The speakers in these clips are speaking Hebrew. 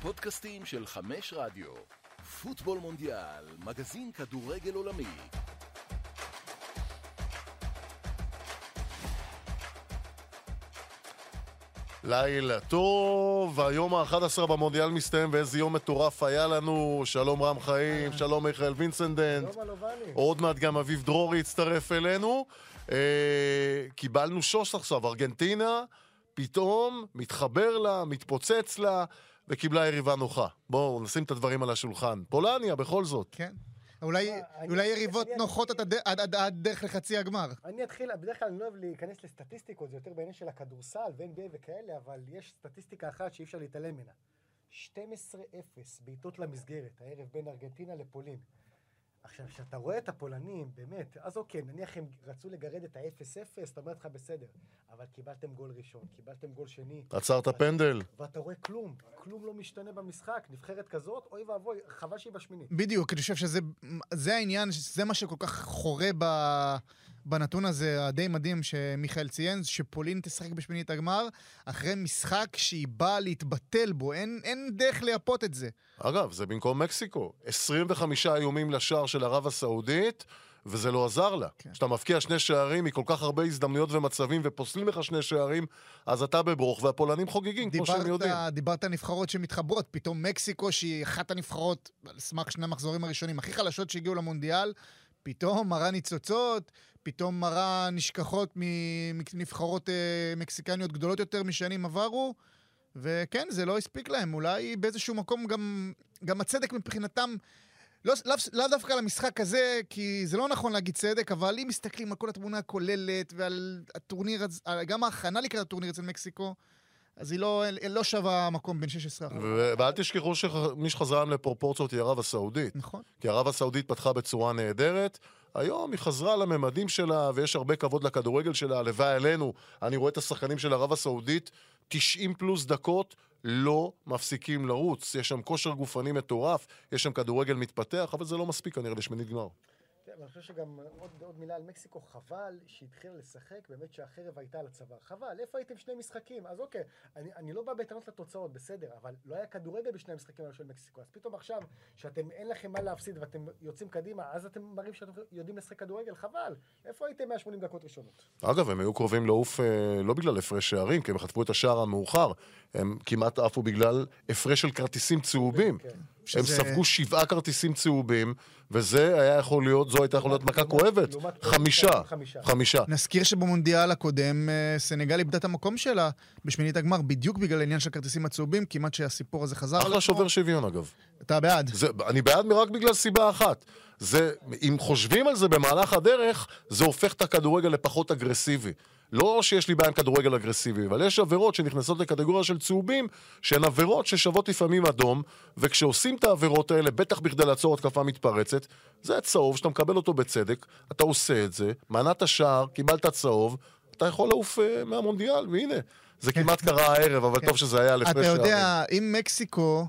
הפודקאסטים של חמש רדיו. פוטבול מונדיאל, מגזין כדורגל עולמי. לילה טוב, היום ה-11 במונדיאל מסתיים ואיזה יום מטורף היה לנו. שלום רם חיים, שלום מיכאל וינסנדנט. שלום. עוד מעט גם אביב דרורי יצטרף אלינו. אה, קיבלנו שוס עכשיו, ארגנטינה, פתאום מתחבר לה, מתפוצץ לה, וקיבלה יריבה נוחה. בואו נשים את הדברים על השולחן. פולניה, בכל זאת. כן. אולי, אני- אולי יריבות אני- נוחות עד, הד- עד, עד, עד דרך לחצי הגמר. אני אתחיל, בדרך כלל אני לא אוהב להיכנס לסטטיסטיקות, זה יותר בעניין של הכדורסל ו-NBA וכאלה, אבל יש סטטיסטיקה אחת שאי אפשר להתעלם ממנה. 12-0 בעיטות למסגרת, הערב בין ארגנטינה לפולין. עכשיו, כשאתה רואה את הפולנים, באמת, אז אוקיי, נניח הם רצו לגרד את ה-0-0, אתה אומר לך בסדר, אבל קיבלתם גול ראשון, קיבלתם גול שני, עצרת פנדל. ואתה רואה כלום, כלום לא משתנה במשחק, נבחרת כזאת, אוי ואבוי, חבל שהיא בשמינית. בדיוק, אני חושב שזה זה העניין, זה מה שכל כך חורה ב, בנתון הזה, הדי מדהים שמיכאל ציין, שפולין תשחק בשמינית הגמר, אחרי משחק שהיא באה להתבטל בו, אין, אין דרך לייפות את זה. אגב, זה במקום מקסיקו. 25 איומים לשער של ערב הסעודית, וזה לא עזר לה. כן. כשאתה מבקיע שני שערים מכל כך הרבה הזדמנויות ומצבים, ופוסלים לך שני שערים, אז אתה בברוך, והפולנים חוגגים, כמו שהם יודעים. דיברת, דיברת נבחרות שמתחברות, פתאום מקסיקו, שהיא אחת הנבחרות, על סמך שני המחזורים הראשונים, הכי חלשות שהגיעו למונדיאל, פתאום מראה ניצוצות, פתאום מראה נשכחות מנבחרות אה, מקסיקניות גדולות יותר משנים עברו, וכן, זה לא הספיק להם. אולי באיזשהו מקום גם, גם הצדק מבחינתם... לא, לאו לא דווקא על המשחק הזה, כי זה לא נכון להגיד צדק, אבל אם מסתכלים על כל התמונה הכוללת ועל הטורניר, גם ההכנה לקראת הטורניר אצל מקסיקו, אז היא לא, היא לא שווה מקום בין 16 אחוז. ו- ואל תשכחו שמי שחזרה להם לפרופורציות היא ערב הסעודית. נכון. כי ערב הסעודית פתחה בצורה נהדרת. היום היא חזרה לממדים שלה, ויש הרבה כבוד לכדורגל שלה, הלוואי עלינו. אני רואה את השחקנים של ערב הסעודית, 90 פלוס דקות, לא מפסיקים לרוץ. יש שם כושר גופני מטורף, יש שם כדורגל מתפתח, אבל זה לא מספיק כנראה לשמינית גמר. כן, ואני חושב שגם עוד, עוד מילה על מקסיקו, חבל שהתחילה לשחק, באמת שהחרב הייתה על הצוואר. חבל, איפה הייתם שני משחקים? אז אוקיי, אני, אני לא בא בטענות לתוצאות, בסדר, אבל לא היה כדורגל בשני המשחקים האלה של מקסיקו. אז פתאום עכשיו, שאתם אין לכם מה להפסיד ואתם יוצאים קדימה, אז אתם מראים שאתם יודעים לשחק כדורגל, חבל. איפה הייתם 180 דקות ראשונות? אגב, הם היו קרובים לעוף אה, לא בגלל הפרש שערים, כי הם חטפו את השער המאוחר. הם כמעט עפו בגלל הפרש של כרטיסים צהובים. כן. הם שזה- ספגו שבעה כרטיסים צהובים, וזה היה יכול להיות, זו הייתה יכולה להיות מכה כואבת. לעומת- חמישה. חמישה. חמישה. נזכיר שבמונדיאל הקודם אה, סנגל איבדה את המקום שלה בשמינית הגמר, בדיוק בגלל העניין של הכרטיסים הצהובים, כמעט שהסיפור הזה חזר. אחלה. שובר שוויון אגב. אתה בעד. זה, אני בעד רק בגלל סיבה אחת. זה, אם חושבים על זה במהלך הדרך, זה הופך את הכדורגל לפחות אגרסיבי. לא שיש לי בעיה עם כדורגל אגרסיבי, אבל יש עבירות שנכנסות לקטגוריה של צהובים, שהן עבירות ששוות לפעמים אדום, וכשעושים את העבירות האלה, בטח בכדי לעצור התקפה מתפרצת, זה צהוב שאתה מקבל אותו בצדק, אתה עושה את זה, מנעת שער, קיבלת צהוב, אתה יכול לעוף uh, מהמונדיאל, והנה, זה כמעט קרה הערב, אבל טוב שזה היה לפני אתה שערים. יודע, אם מקסיקו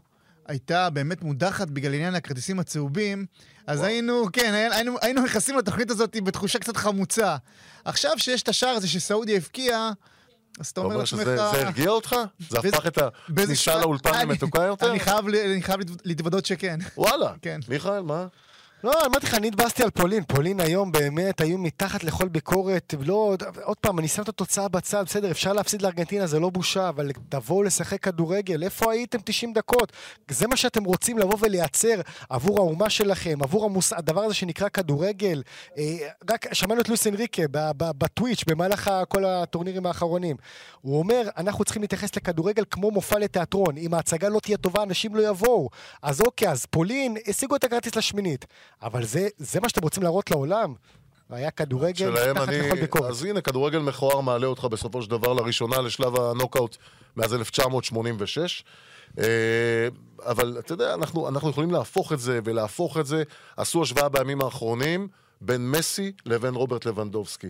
הייתה באמת מודחת בגלל עניין הכרטיסים הצהובים, אז היינו, כן, היינו, היינו נכנסים לתוכנית הזאת בתחושה קצת חמוצה. עכשיו שיש את השער הזה שסעודיה הבקיעה, אז אתה אומר לעצמך... זה הרגיע אותך? זה הפך את הכניסה לאולפן למתוקה יותר? אני חייב ל- אני חייב להתוודות שכן. וואלה. כן. מיכאל, מה? לא, אמרתי לך, אני התבאסתי על פולין. פולין היום באמת היו מתחת לכל ביקורת. לא, עוד פעם, אני שם את התוצאה בצד, בסדר, אפשר להפסיד לארגנטינה, זה לא בושה, אבל תבואו לשחק כדורגל, איפה הייתם 90 דקות? זה מה שאתם רוצים לבוא ולייצר עבור האומה שלכם, עבור המוס... הדבר הזה שנקרא כדורגל. אה, רק שמענו את לואיס אנריקה בטוויץ' במהלך כל הטורנירים האחרונים. הוא אומר, אנחנו צריכים להתייחס לכדורגל כמו מופע לתיאטרון. אם ההצגה לא תהיה טובה, אנשים לא יבואו. אז אוקיי, אז פולין השיגו את הכרטיס לשמינית. אבל זה, זה מה שאתם רוצים להראות לעולם? היה כדורגל תחת אני... לכל ביקורת. אז הנה, כדורגל מכוער מעלה אותך בסופו של דבר לראשונה לשלב הנוקאוט מאז 1986. אה, אבל אתה יודע, אנחנו, אנחנו יכולים להפוך את זה ולהפוך את זה. עשו השוואה בימים האחרונים בין מסי לבין רוברט לבנדובסקי.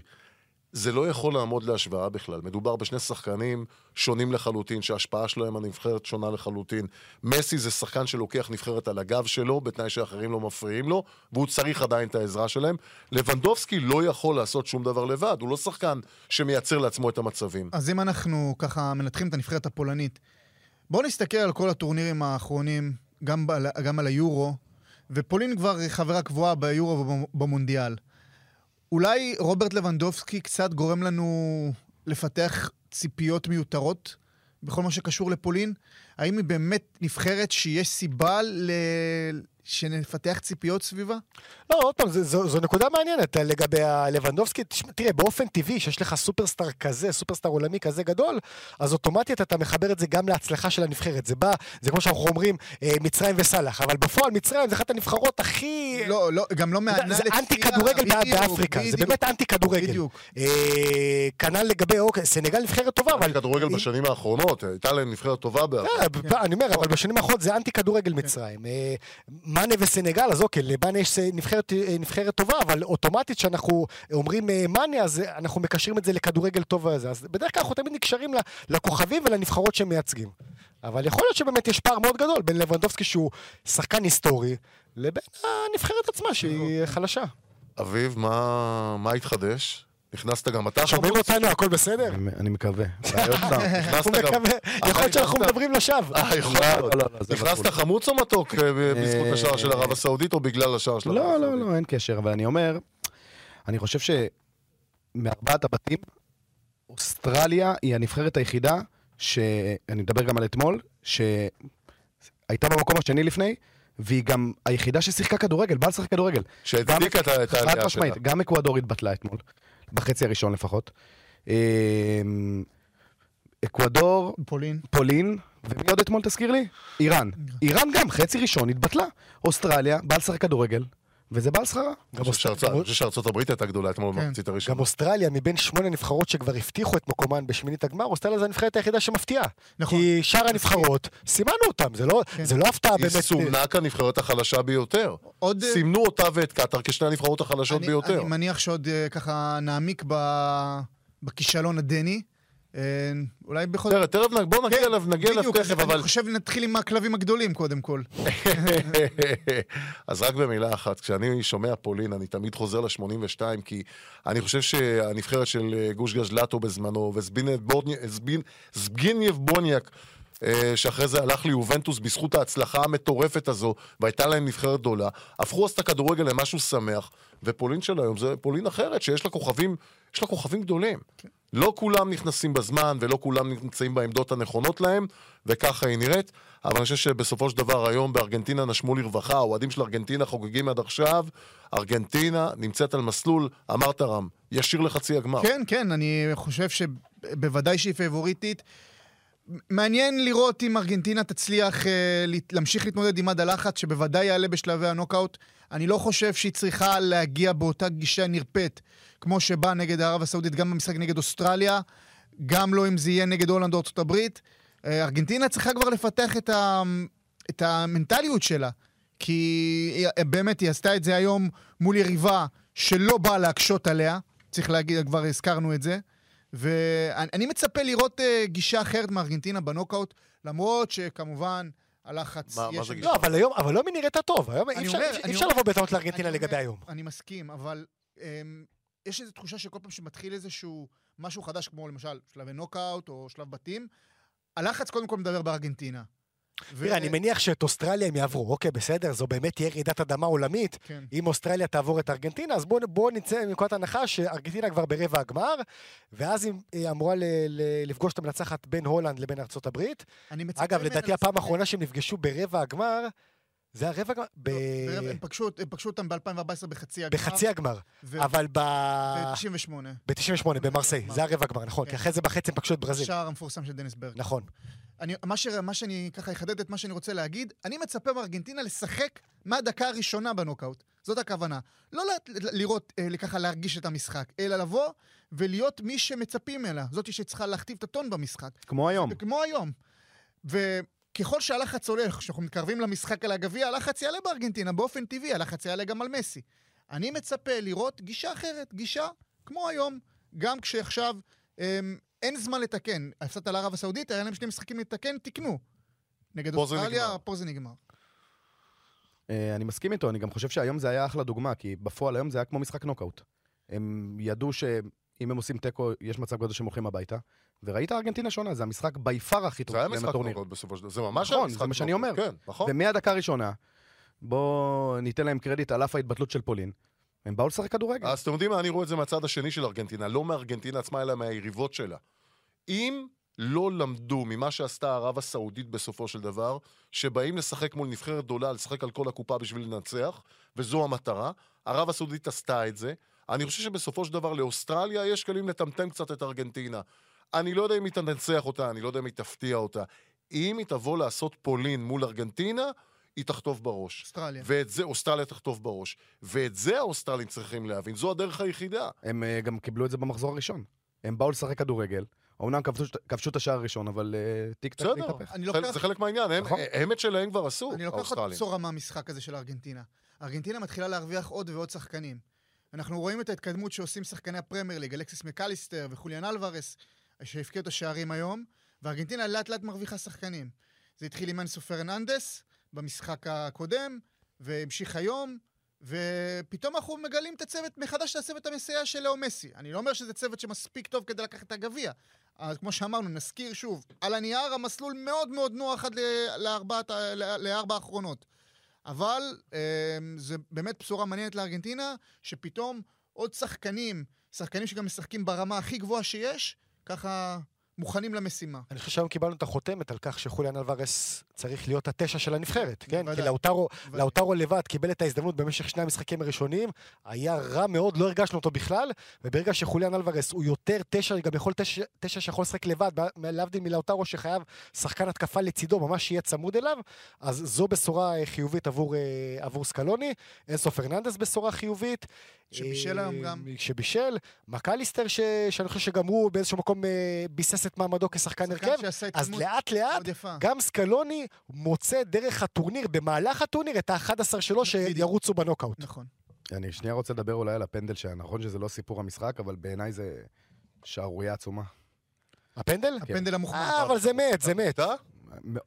זה לא יכול לעמוד להשוואה בכלל. מדובר בשני שחקנים שונים לחלוטין, שההשפעה שלהם הנבחרת שונה לחלוטין. מסי זה שחקן שלוקח נבחרת על הגב שלו, בתנאי שאחרים לא מפריעים לו, והוא צריך עדיין את העזרה שלהם. לבנדובסקי לא יכול לעשות שום דבר לבד, הוא לא שחקן שמייצר לעצמו את המצבים. אז אם אנחנו ככה מנתחים את הנבחרת הפולנית, בואו נסתכל על כל הטורנירים האחרונים, גם, ב, גם על היורו, ופולין כבר חברה קבועה ביורו ובמונדיאל. אולי רוברט לבנדובסקי קצת גורם לנו לפתח ציפיות מיותרות בכל מה שקשור לפולין? האם היא באמת נבחרת שיש סיבה ל... שנפתח ציפיות סביבה? לא, עוד פעם, זו, זו, זו נקודה מעניינת אה, לגבי הלבנדובסקי. תשמע, תראה, באופן טבעי, שיש לך סופרסטאר כזה, סופרסטאר עולמי כזה גדול, אז אוטומטית אתה מחבר את זה גם להצלחה של הנבחרת. זה בא, זה כמו שאנחנו אומרים, אה, מצרים וסאלח, אבל בפועל מצרים זה אחת הנבחרות הכי... לא, לא, גם לא מהנה זה, זה אנטי כדורגל באפריקה, בדיוק, זה באמת אנטי כדורגל. בדיוק. אה, כנ"ל לגבי, אוקיי, סנגל נבחרת טובה, אבל... כדורגל בשנים האחרונות, הייתה להם נבחרת טובה באפריקה. אה, אני אומר, אבל בשנים האחרונות זה אנטי כדורגל מצרים. מאנה וסנגל, אז אוקיי, לבאנה יש נבחרת, נבחרת טובה, אבל אוטומטית כשאנחנו אומרים מאנה, אז אנחנו מקשרים את זה לכדורגל טוב וזה. אז בדרך כלל אנחנו תמיד נקשרים לכוכבים ולנבחרות שהם מייצגים. אבל יכול להיות שבאמת יש פער מאוד גדול בין לבנדובסקי, שהוא שחקן היסטורי, לבין הנבחרת עצמה, שהיא חלשה. אביב, מה, מה התחדש? נכנסת גם אתה חמוץ? שומעים אותנו, הכל בסדר? אני מקווה. הוא מקווה. יכול להיות שאנחנו מדברים לשווא. אה, יכול להיות. נכנסת חמוץ או מתוק בזכות השער של ערב הסעודית או בגלל השער של ערב הסעודית? לא, לא, לא, אין קשר, אבל אני אומר, אני חושב שמארבעת הבתים, אוסטרליה היא הנבחרת היחידה, שאני מדבר גם על אתמול, שהייתה במקום השני לפני, והיא גם היחידה ששיחקה כדורגל, באה לשחק כדורגל. שהצדיקה את העלייה שלה. גם אקוודור התבטלה אתמול. בחצי הראשון לפחות. אקוודור, פולין, פולין, ומי עוד אתמול תזכיר לי? איראן. איראן גם, חצי ראשון התבטלה. אוסטרליה, בא לשחק כדורגל, וזה בא על שכרה. אני חושב שארצות הברית הייתה גדולה אתמול במחצית הראשונה. גם אוסטרליה, מבין שמונה נבחרות שכבר הבטיחו את מקומן בשמינית הגמר, אוסטרליה זה הנבחרת היחידה שמפתיעה. נכון. כי שאר הנבחרות, סימנו אותם, זה לא הפתעה באמת. היא סומנה כנבחרת החלשה ביותר. סימנו אותה ואת קטאר כשני הנבחרות החלשות ביותר. אני מניח שעוד ככה נעמיק בכישלון הדני. אולי בכל זאת... תכף בוא נגיע אליו, נגיע אליו תכף, אבל... אני חושב נתחיל עם הכלבים הגדולים קודם כל. אז רק במילה אחת, כשאני שומע פולין, אני תמיד חוזר ל-82, כי אני חושב שהנבחרת של גוש גז'לטו בזמנו, וזבינייב בוניאק, שאחרי זה הלך ליובנטוס בזכות ההצלחה המטורפת הזו, והייתה להם נבחרת גדולה, הפכו אז את הכדורגל למשהו שמח, ופולין של היום זה פולין אחרת, שיש לה כוכבים, יש לה כוכבים גדולים. כן. לא כולם נכנסים בזמן, ולא כולם נמצאים בעמדות הנכונות להם, וככה היא נראית. אבל אני חושב שבסופו של דבר היום בארגנטינה נשמו לרווחה, האוהדים של ארגנטינה חוגגים עד עכשיו. ארגנטינה נמצאת על מסלול, אמרת רם, ישיר לחצי הגמר. כן, כן, אני חושב שבוודאי שהיא פייבוריטית. מעניין לראות אם ארגנטינה תצליח אה, להמשיך להתמודד עם מד הלחץ, שבוודאי יעלה בשלבי הנוקאוט. אני לא חושב שהיא צריכה להגיע באותה גישה נרפאת, כמו שבאה נגד ערב הסעודית, גם במשחק נגד אוסטרליה, גם לא אם זה יהיה נגד הולנד או ארצות הברית. אה, ארגנטינה צריכה כבר לפתח את, ה... את המנטליות שלה, כי היא, באמת היא עשתה את זה היום מול יריבה שלא באה להקשות עליה, צריך להגיד, כבר הזכרנו את זה. ואני מצפה לראות uh, גישה אחרת מארגנטינה בנוקאוט, למרות שכמובן הלחץ... מה, מה זה גישה? לא, אבל היום, אבל היום היא נראית טוב. היום אי אפשר, אומר, אי אפשר לבוא בטעות לארגנטינה לגבי אומר, היום. אני מסכים, אבל um, יש איזו תחושה שכל פעם שמתחיל איזשהו משהו חדש, כמו למשל שלבי נוקאוט או שלב בתים, הלחץ קודם כל מדבר בארגנטינה. תראה, אני מניח שאת אוסטרליה הם יעברו, אוקיי, בסדר, זו באמת תהיה רעידת אדמה עולמית. כן. אם אוסטרליה תעבור את ארגנטינה, אז בואו בוא נצא מנקודת הנחה שארגנטינה כבר ברבע הגמר, ואז היא אמורה ל, ל, לפגוש את המנצחת בין הולנד לבין ארצות הברית. אגב, לדעתי הפעם האחרונה שהם נפגשו ברבע הגמר, זה הרבע הגמר? ב... לא, הם פגשו, הם פגשו אותם ב-2014 בחצי הגמר. בחצי הגמר, ו... אבל ב... ב-98. ב-98, במרסיי, זה הרבע הגמר, נכון, כן. כי אחרי זה בחצי הם פגשו את ברזיל. השער המפורסם של דניס ברג. נכון. אני, מה, ש, מה שאני ככה אחדד את מה שאני רוצה להגיד, אני מצפה מארגנטינה לשחק מהדקה הראשונה בנוקאוט. זאת הכוונה. לא ל- לראות, אה, ככה להרגיש את המשחק, אלא לבוא ולהיות מי שמצפים ממנה. זאתי שצריכה להכתיב את הטון במשחק. כמו היום. כמו היום. וככל שהלחץ עולה, כשאנחנו מתקרבים למשחק על הגביע, הלחץ יעלה בארגנטינה באופן טבעי, הלחץ יעלה גם על מסי. אני מצפה לראות גישה אחרת, גישה כמו היום, גם כשעכשיו אמ, אין זמן לתקן. הפסדת לערב הסעודית, היה להם שני משחקים לתקן, תקנו. נגד אוסטרליה. פה זה נגמר. אה, אני מסכים איתו, אני גם חושב שהיום זה היה אחלה דוגמה, כי בפועל היום זה היה כמו משחק נוקאוט. הם ידעו שאם אם הם עושים תיקו, יש מצב גדול שהם הולכים הביתה. וראית ארגנטינה שונה, זה המשחק בי פאר הכי טוב זה היה משחק. נוקאוט בסופו של דבר, זה ממש היה נכון, משחק זה מה שאני נוקאוט. אומר. כן, נכון. ומהדקה הראשונה, בואו ניתן להם קרדיט על אף ההתבטלות של פולין. הם באו לשחק כדורגל. אז אתם יודעים מה, אני רואה את זה מהצד השני של ארגנטינה, לא מארגנטינה עצמה, אלא מהיריבות שלה. אם לא למדו ממה שעשתה ערב הסעודית בסופו של דבר, שבאים לשחק מול נבחרת גדולה, לשחק על כל הקופה בשביל לנצח, וזו המטרה, ערב הסעודית עשתה את זה. אני חושב שבסופו של דבר לאוסטרליה יש כלים לטמטם קצת את ארגנטינה. אני לא יודע אם היא תנצח אותה, אני לא יודע אם היא תפתיע אותה. אם היא תבוא לעשות פולין מול ארגנטינה, היא תחטוף בראש. אוסטרליה. ואת זה אוסטרליה תחטוף בראש. ואת זה האוסטרלים צריכים להבין, זו הדרך היחידה. הם אה, גם קיבלו את זה במחזור הראשון. הם באו לשחק כדורגל, אומנם כבשו, כבשו את השער הראשון, אבל אה, טיק טק חלק- לוקח- זה חלק מהעניין, הם- נכון. הם את שלהם כבר עשו, אני לוקח עוד. בשורה מהמשחק הזה של ארגנטינה. ארגנטינה מתחילה להרוויח עוד ועוד שחקנים. אנחנו רואים את ההתקדמות שעושים שחקני הפרמייר ליג, אלכסיס מקליסטר וחוליאן אלוורס, שהבקיעו את השערים היום, וארגנטינה לאט לאט מרוויחה שחקנים. זה התחיל עם אנסו פרננדז במשחק הקודם, והמשיך היום, ופתאום אנחנו מגלים את הצוות, מחדש את הצוות המסייע של לאו מסי. אני לא אומר שזה צוות שמספיק טוב כדי לקחת את הגביע. אז כמו שאמרנו, נזכיר שוב, על הנייר המסלול מאוד מאוד נוח עד לארבע האחרונות. אבל אה, זה באמת בשורה מעניינת לארגנטינה, שפתאום עוד שחקנים, שחקנים שגם משחקים ברמה הכי גבוהה שיש, ככה מוכנים למשימה. אני חושב שהיום קיבלנו את החותמת על כך שחוליאן אלוורס צריך להיות התשע של הנבחרת, כן? כי. לאוטרו. לאוטרו לבד קיבל את ההזדמנות במשך שני המשחקים הראשונים, היה רע מאוד, לא הרגשנו אותו בכלל, וברגע שחוליאן אלוורס הוא יותר תשע, גם יכול תשע, תשע שיכול לשחק לבד, להבדיל מלאוטרו שחייב שחקן התקפה לצידו, ממש יהיה צמוד אליו, אז זו בשורה אה, חיובית עבור, אה, עבור סקלוני, אנסו פרננדז בשורה חיובית. שבישל אה, היום גם. שבישל, מקליסטר, ש... שאני חושב שגם הוא באיזשהו מקום אה, ביסס את מעמדו כשחקן שחקן הרכב. אז לאט לאט. גם סקלוני מוצא דרך הטורניר, במהלך הטורניר, את ה-11 שלו. שירוצו בנוקאוט. נכון. אני שנייה רוצה לדבר אולי על הפנדל שהיה, נכון שזה לא סיפור המשחק, אבל בעיניי זה שערורייה עצומה. הפנדל? הפנדל המוחמר. אה, אבל זה מת, זה מת.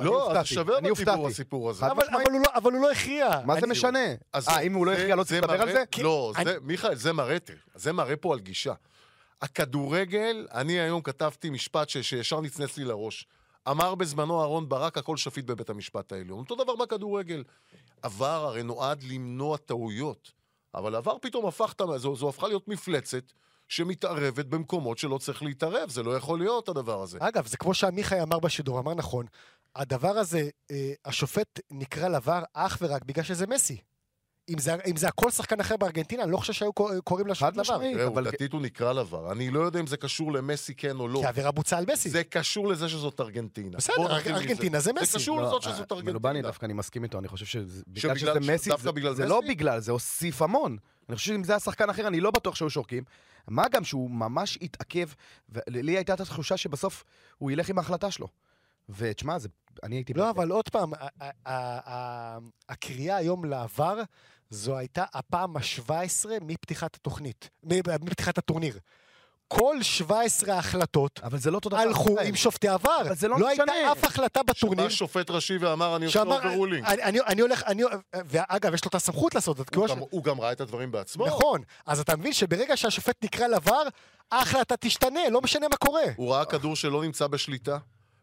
לא, אז שווה הופתעתי. הסיפור הזה. אבל הוא לא- אבל הוא לא הכריע. מה זה משנה? אה, אם הוא לא הכריע, לא צריך לדבר על זה? לא, מיכאל, זה מראה, זה מראה פה על גישה. הכדורגל, אני היום כתבתי משפט שישר נצנץ לי לראש. אמר בזמנו אהרן ברק, הכל שפיט בבית המשפט העליון. אותו דבר בכדורגל. עבר הרי נועד למנוע טעויות. אבל עבר פתאום הפך, את ה- זו, זו הפכה להיות מפלצת שמתערבת במקומות שלא צריך להתערב. זה לא יכול להיות, הדבר הזה. אגב, זה כמו שעמיחי אמר בשידור, אמר נכון, הדבר הזה, אה, השופט נקרא לבר אך ורק בגלל שזה מסי. אם זה, אם זה הכל שחקן אחר בארגנטינה, אני לא חושב שהיו קור- קוראים לשופט חד לבר. משמעית. תראה, אבל- עובדתית הוא נקרא לבר. אני לא יודע אם זה קשור למסי כן או לא. כי העבירה בוצעה על מסי. זה קשור לזה שזאת ארגנטינה. בסדר, מזה. ארגנטינה זה זה מסי. קשור לא, לזאת שזאת אה, מלובני ארגנטינה. דווקא אני מסכים איתו, אני חושב שבגלל שבגלל- שזה מסי, דווקא זה- בגלל זה לא מסי? בגלל, זה הוסיף המון. אני חושב שאם זה היה שחקן אחר, אני לא בטוח שהיו שורקים. מה גם שהוא ממש התעכב, ולי הייתה את התחושה שבסוף הוא ילך עם ההחלטה שלו. ותשמע, זה- אני הייתי... לא. אבל עוד פעם, הקריאה היום לעבר, זו הייתה הפעם ה-17 מפתיחת התוכנית, מפתיחת הטורניר. כל 17 ההחלטות אבל זה לא אותו דבר. הלכו. עם שופטי עבר. אבל זה לא לא הייתה משנה. אף החלטה בטורניר. בא שופט ראשי ואמר, אני עושה overruling. אני, אני, אני הולך, אני, ואגב, יש לו את הסמכות לעשות את זה. הוא גם- הוא גם ראה את הדברים בעצמו. נכון, אז אתה מבין שברגע שהשופט נקרא ל-VAR, ההחלטה תשתנה, לא משנה מה קורה. הוא ראה כדור שלא נמצא בשליטה.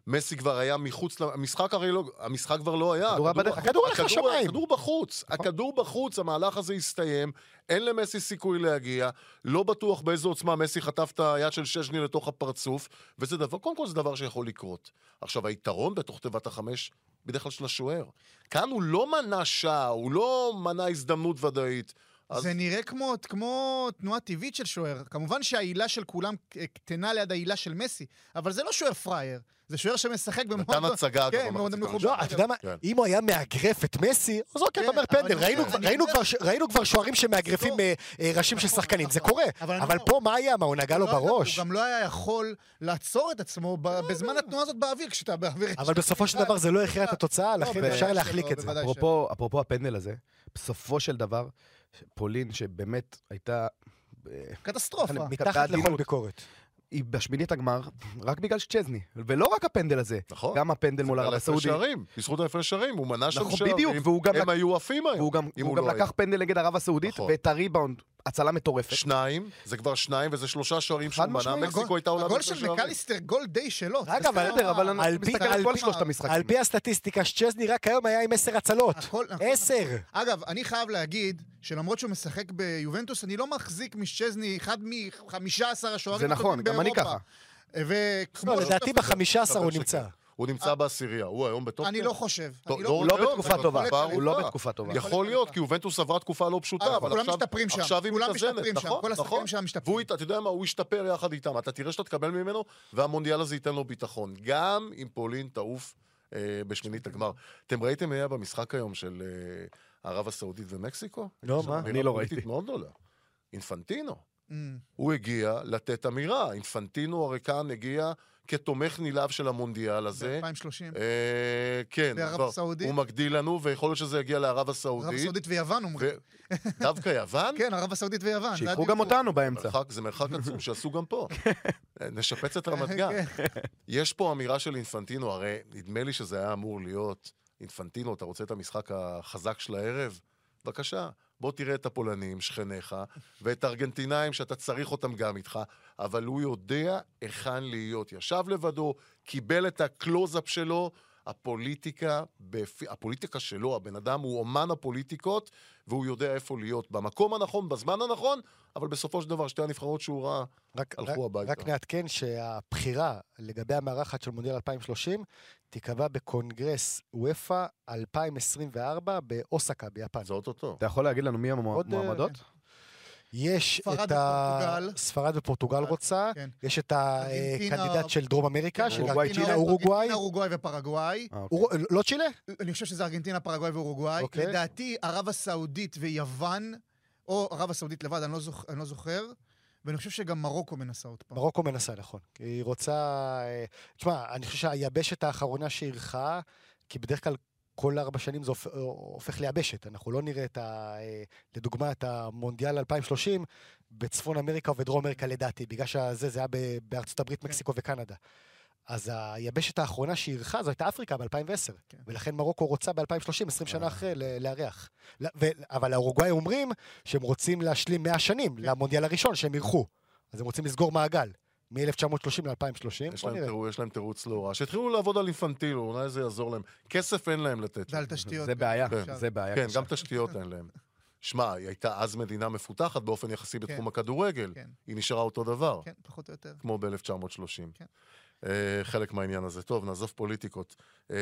מסי כבר היה מחוץ, המשחק הרי לא, המשחק כבר לא היה. הכדור בדרך. הכדור הלך הכדור- לשמיים. הכדור בחוץ, הכדור בחוץ, המהלך הזה הסתיים, אין למסי סיכוי להגיע, לא בטוח באיזו עוצמה מסי חטף את היד של שצ'סני לתוך הפרצוף, וזה דבר, קודם כל זה דבר שיכול לקרות. עכשיו, היתרון בתוך תיבת החמש, בדרך כלל של השוער. כאן הוא לא מנע שעה, הוא לא מנע הזדמנות ודאית. אז זה נראה כמו, כמו תנועה טבעית של שוער. כמובן שהעילה של כולם קטנה ליד העילה של מסי, אבל זה לא שוער פראייר. זה שוער שמשחק במאוד... נתן הצגה, אגב, כן, במחצית מכובד. לא, אתה יודע מה, כן. אם הוא היה מאגרף את מסי, אז אוקיי, אתה כן, אומר אבל פנדל. ראינו אומר- כבר- אני ראינו אומר- כבר ש- ראינו כבר שוערים שמאגרפים לא. אה, ראשים של נכון, שחקנים, זה נכון. קורה. אבל אומר- פה מה היה? מה, הוא נגע לו לא, בראש? הוא גם לא היה יכול לעצור את עצמו ב- בזמן התנועה הזאת באוויר, כשאתה באוויר... אבל בסופו של דבר זה לא הכריע את התוצאה, לכן אפשר להחליק את זה. אפרופו הפנדל הזה, בסופו של דבר, פולין, שבאמת הייתה... אה, קטסטרופה. מתחת. לכל ביקורת. היא בשמינית הגמר רק בגלל שצ'זני. ולא רק הפנדל הזה, נכון. גם הפנדל מול ערב הסעודית. שערים, בזכות ההפרש שערים, הוא מנה שם נכון, שערים, בדיוק, והוא גם הם לק- היו עפים היום. והוא גם, הוא גם לא לקח פנדל נגד ערב הסעודית, נכון. ואת הריבאונד הצלה מטורפת. שניים, זה כבר שניים, וזה שלושה שוערים שהוא. משמעית. מקסיקו הייתה עולה הגול של. מקליסטר, גול די שלו. אגב, תסתכל בסדר, אבל על אני על מסתכל כל שלושת המשחקים. על פי הסטטיסטיקה, שצ'זני רק היום היה עם עשר הצלות. נכון, עשר. אגב, אני חייב להגיד שלמרות שהוא משחק ביובנטוס, אני לא מחזיק משצ'זני, אחד מ-15 השוערים זה נכון, גם אני. ככה. וכמו לא, לדעתי בחמישה עשר הוא נמצא. הוא נמצא בעשירייה, הוא היום בטופ. אני לא חושב. לא- הוא לא היום, בתקופה טובה. הוא לא. בתקופה טובה. יכול להיות, כי יובנטוס עברה תקופה לא פשוטה, אבל אבל כולם עכשיו משתפרים שם, עכשיו היא מתאזנת, נכון, כל השחקנים נכון. שם משתפרים. והוא, אתה יודע מה, הוא ישתפר יחד איתם, אתה תראה שאתה תקבל ממנו, והמונדיאל הזה ייתן לו ביטחון. גם אם פולין תעוף אה, בשמינית הגמר. אתם ראיתם מי היה במשחק היום של אה, ערב הסעודית ומקסיקו? לא, מה? אני לא ראיתי. מאוד גדולה. אינפנטינו. Mm. הוא הגיע לתת אמירה. אינפנטינו הרי כאן הגיע כתומך נלהב של המונדיאל הזה. ב-2030. אה, כן, כבר- הסעודית? הוא מגדיל לנו, ויכול להיות שזה יגיע לערב ערב הסעודית. הסעודית ויוון אומרים. ו- דווקא יוון? כן, ערב הסעודית ויוון. שיקחו. גם אותנו באמצע. מרחק, זה מרחק עצום שעשו גם פה. נשפץ את רמת גן. כן. יש פה אמירה של אינפנטינו, הרי נדמה לי שזה היה אמור להיות, אינפנטינו, אתה רוצה את המשחק החזק של הערב? בבקשה, בוא תראה את הפולנים, שכניך, ואת הארגנטינאים שאתה צריך אותם גם איתך, אבל הוא יודע היכן להיות. ישב לבדו, קיבל את הקלוזאפ שלו, הפוליטיקה, בפי, הפוליטיקה שלו, הבן אדם הוא אומן הפוליטיקות, והוא יודע איפה להיות, במקום הנכון, בזמן הנכון, אבל בסופו של דבר שתי הנבחרות שהוא ראה, רק, הלכו רק, הביתה. רק נעדכן שהבחירה לגבי המארחת של מונדיאל 2030 תיקבע בקונגרס אופא 2024 באוסקה ביפן. זה אוטוטו. אתה יכול להגיד לנו מי עוד, המועמדות? יש ספרד את ה... ופורטוגל. ספרד ופורטוגל רוצה, כן. יש את ה candidate של דרום אמריקה, של אורוגוואי, ארגנטינה, צ'ילה? אורוגוואי. ארגנטינה, אורוגוואי ופרגוואי. אה, אוקיי. לא צ'ילה? אני חושב שזה ארגנטינה, פרגוואי ואורוגוואי. אוקיי. לדעתי, ערב הסעודית ויוון, או ערב הסעודית לבד, אני לא, זוכ... אני לא זוכר. ואני חושב שגם מרוקו מנסה עוד פעם. מרוקו מנסה, נכון. היא רוצה... אה, תשמע, אני חושב שהיבשת האחרונה שאירחה, כי בדרך כלל כל ארבע שנים זה הופ- הופך ליבשת. אנחנו לא נראה את ה... אה, לדוגמה, את המונדיאל 2030 בצפון אמריקה ובדרום אמריקה לדעתי, בגלל שזה, זה היה בארצות הברית, כן. מקסיקו וקנדה. אז היבשת האחרונה שאירחה זו הייתה אפריקה ב-2010. כן. ולכן מרוקו רוצה ב-2030, 20 אה. שנה אחרי, ל- לארח. אבל האורוגוואי אומרים שהם רוצים להשלים 100 שנים כן. למונדיאל הראשון שהם אירחו. אז הם רוצים לסגור מעגל. מ-1930 ל-2030, יש יש להם תירוץ לא רע. שיתחילו לעבוד על אינפנטילו, אולי זה יעזור להם. כסף אין להם לתת. ועל תשתיות. זה בעיה, כן. זה בעיה כן, קשה. גם תשתיות אין להם. שמע, היא הייתה אז מדינה מפותחת באופן יחסי בתחום כן. הכדורגל. כן, היא נשארה אותו דבר, כן, פחות או יותר. כמו ב-1930. כן. חלק מהעניין הזה. טוב, נעזוב פוליטיקות. אה,